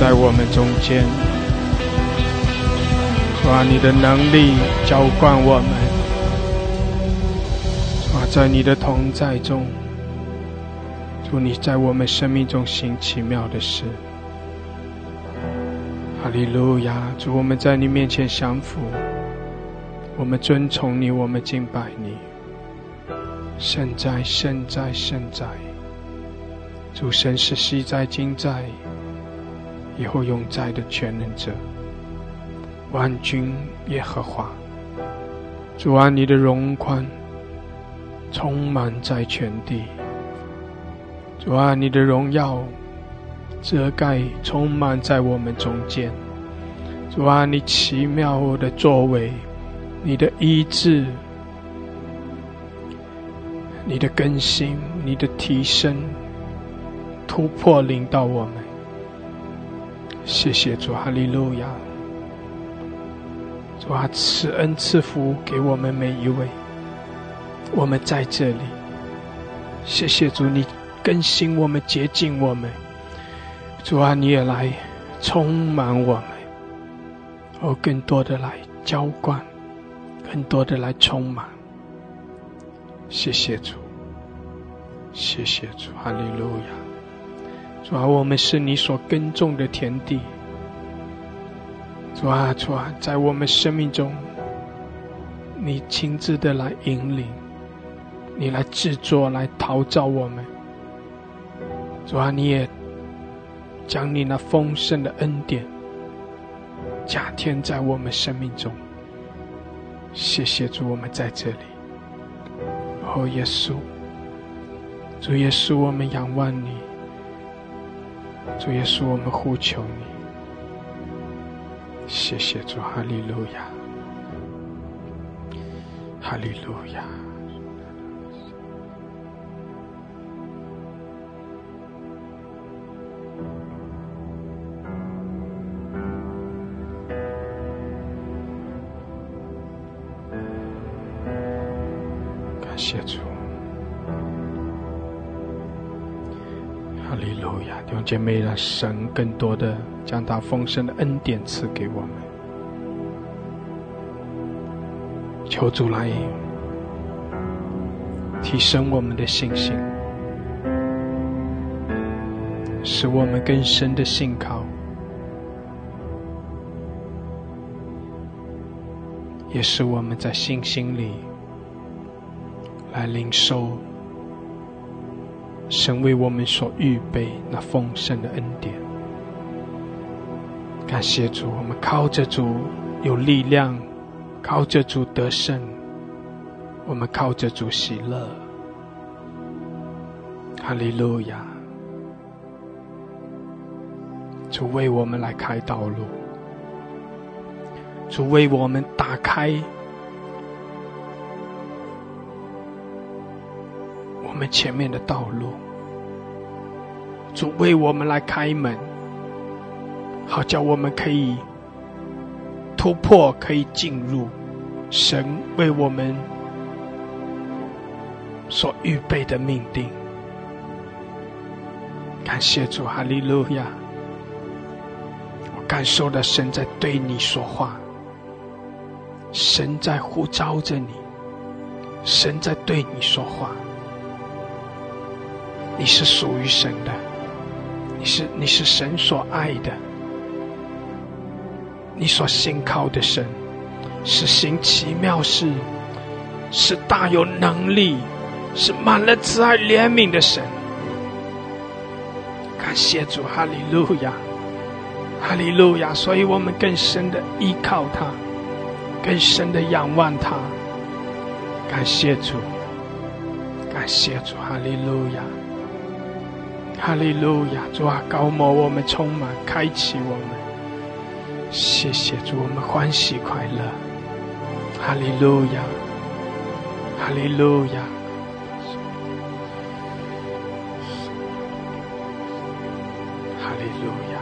Speaker 1: 在我们中间。主啊，你的能力浇灌我们。主啊，在你的同在中，主你在我们生命中行奇妙的事。哈利路亚！主，我们在你面前降服，我们尊崇你，我们敬拜你。圣哉，圣哉，圣哉。主神是昔在、今在、以后永在的全能者，万军耶和华。主啊，你的荣宽充满在全地。主啊，你的荣耀遮盖充满在我们中间。主啊，你奇妙的作为，你的医治，你的更新，你的提升。突破领导我们，谢谢主，哈利路亚！主啊，赐恩赐福给我们每一位，我们在这里，谢谢主，你更新我们，洁净我们。主啊，你也来充满我们，哦，更多的来浇灌，更多的来充满。谢谢主，谢谢主，哈利路亚！主啊，我们是你所耕种的田地。主啊，主啊，在我们生命中，你亲自的来引领，你来制作，来陶造我们。主啊，你也将你那丰盛的恩典加添在我们生命中。谢谢主，我们在这里。哦，耶稣，主耶稣，我们仰望你。主耶稣，我们呼求你，谢谢主，哈利路亚，哈利路亚。姐妹，让神更多的将他丰盛的恩典赐给我们。求主来提升我们的信心，使我们更深的信靠，也使我们在信心里来领受。神为我们所预备那丰盛的恩典，感谢主，我们靠着主有力量，靠着主得胜，我们靠着主喜乐。哈利路亚！主为我们来开道路，主为我们打开我们前面的道路，主为我们来开门，好叫我们可以突破，可以进入神为我们所预备的命定。感谢主，哈利路亚！我感受到神在对你说话，神在呼召着你，神在对你说话。你是属于神的，你是你是神所爱的，你所信靠的神是行奇妙事，是大有能力，是满了慈爱怜悯的神。感谢主，哈利路亚，哈利路亚！所以我们更深的依靠他，更深的仰望他。感谢主，感谢主，哈利路亚，哈利路亚！主啊，高某我们充满，开启我们。谢谢主，我们欢喜快乐。哈利路亚，哈利路亚。哈利路亚。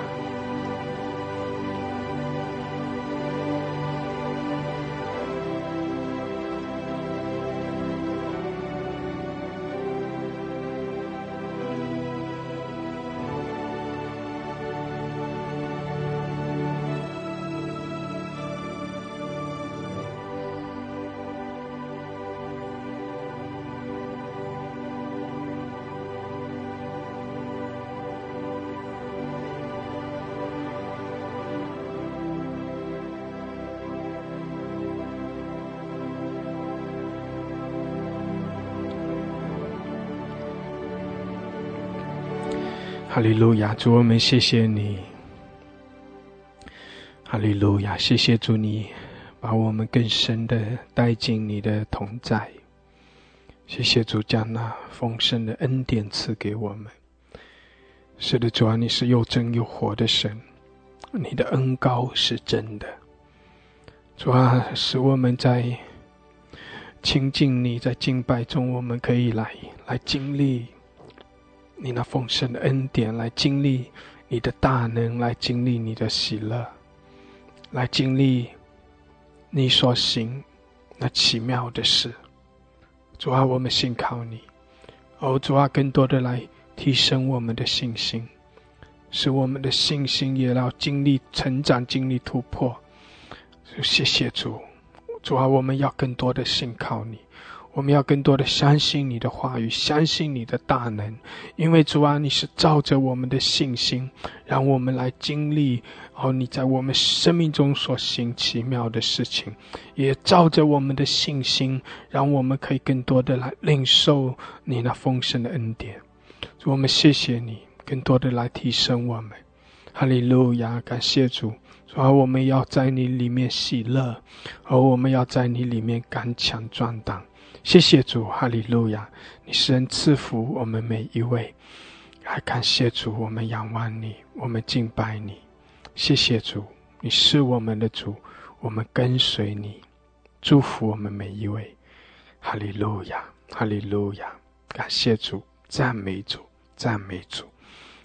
Speaker 1: 哈利路亚，主我们谢谢你。哈利路亚，谢谢主你把我们更深的带进你的同在。谢谢主将那丰盛的恩典赐给我们。是的，主啊，你是又真又活的神，你的恩高是真的。主啊，使我们在亲近你，在敬拜中，我们可以来来经历。你那丰盛的恩典，来经历你的大能，来经历你的喜乐，来经历你所行那奇妙的事。主啊，我们信靠你。哦，主啊，更多的来提升我们的信心，使我们的信心也要经历成长，经历突破。谢谢主，主啊，我们要更多的信靠你。我们要更多的相信你的话语，相信你的大能，因为主啊，你是照着我们的信心，让我们来经历哦，你在我们生命中所行奇妙的事情，也照着我们的信心，让我们可以更多的来领受你那丰盛的恩典。我们谢谢你，更多的来提升我们。哈利路亚，感谢主。主啊，我们要在你里面喜乐，而我们要在你里面刚强壮胆。谢谢主，哈利路亚！你是人赐福我们每一位，还感谢主，我们仰望你，我们敬拜你。谢谢主，你是我们的主，我们跟随你，祝福我们每一位。哈利路亚，哈利路亚！感谢主，赞美主，赞美主！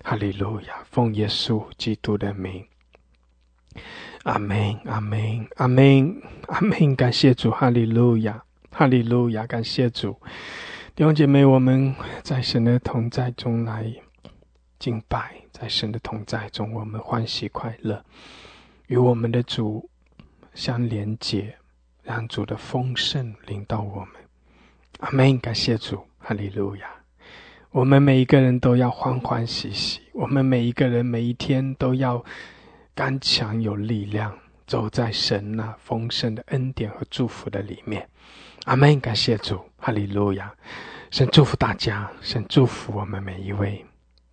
Speaker 1: 哈利路亚，奉耶稣基督的名，阿门，阿门，阿门，阿门！感谢主，哈利路亚。哈利路亚，感谢主，弟兄姐妹，我们在神的同在中来敬拜，在神的同在中，我们欢喜快乐，与我们的主相连接，让主的丰盛领到我们。阿门！感谢主，哈利路亚。我们每一个人都要欢欢喜喜，我们每一个人每一天都要刚强有力量，走在神那丰盛的恩典和祝福的里面。阿门！感谢主，哈利路亚！先祝福大家，先祝福我们每一位。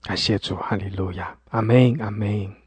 Speaker 1: 感谢主，哈利路亚！阿门，阿门。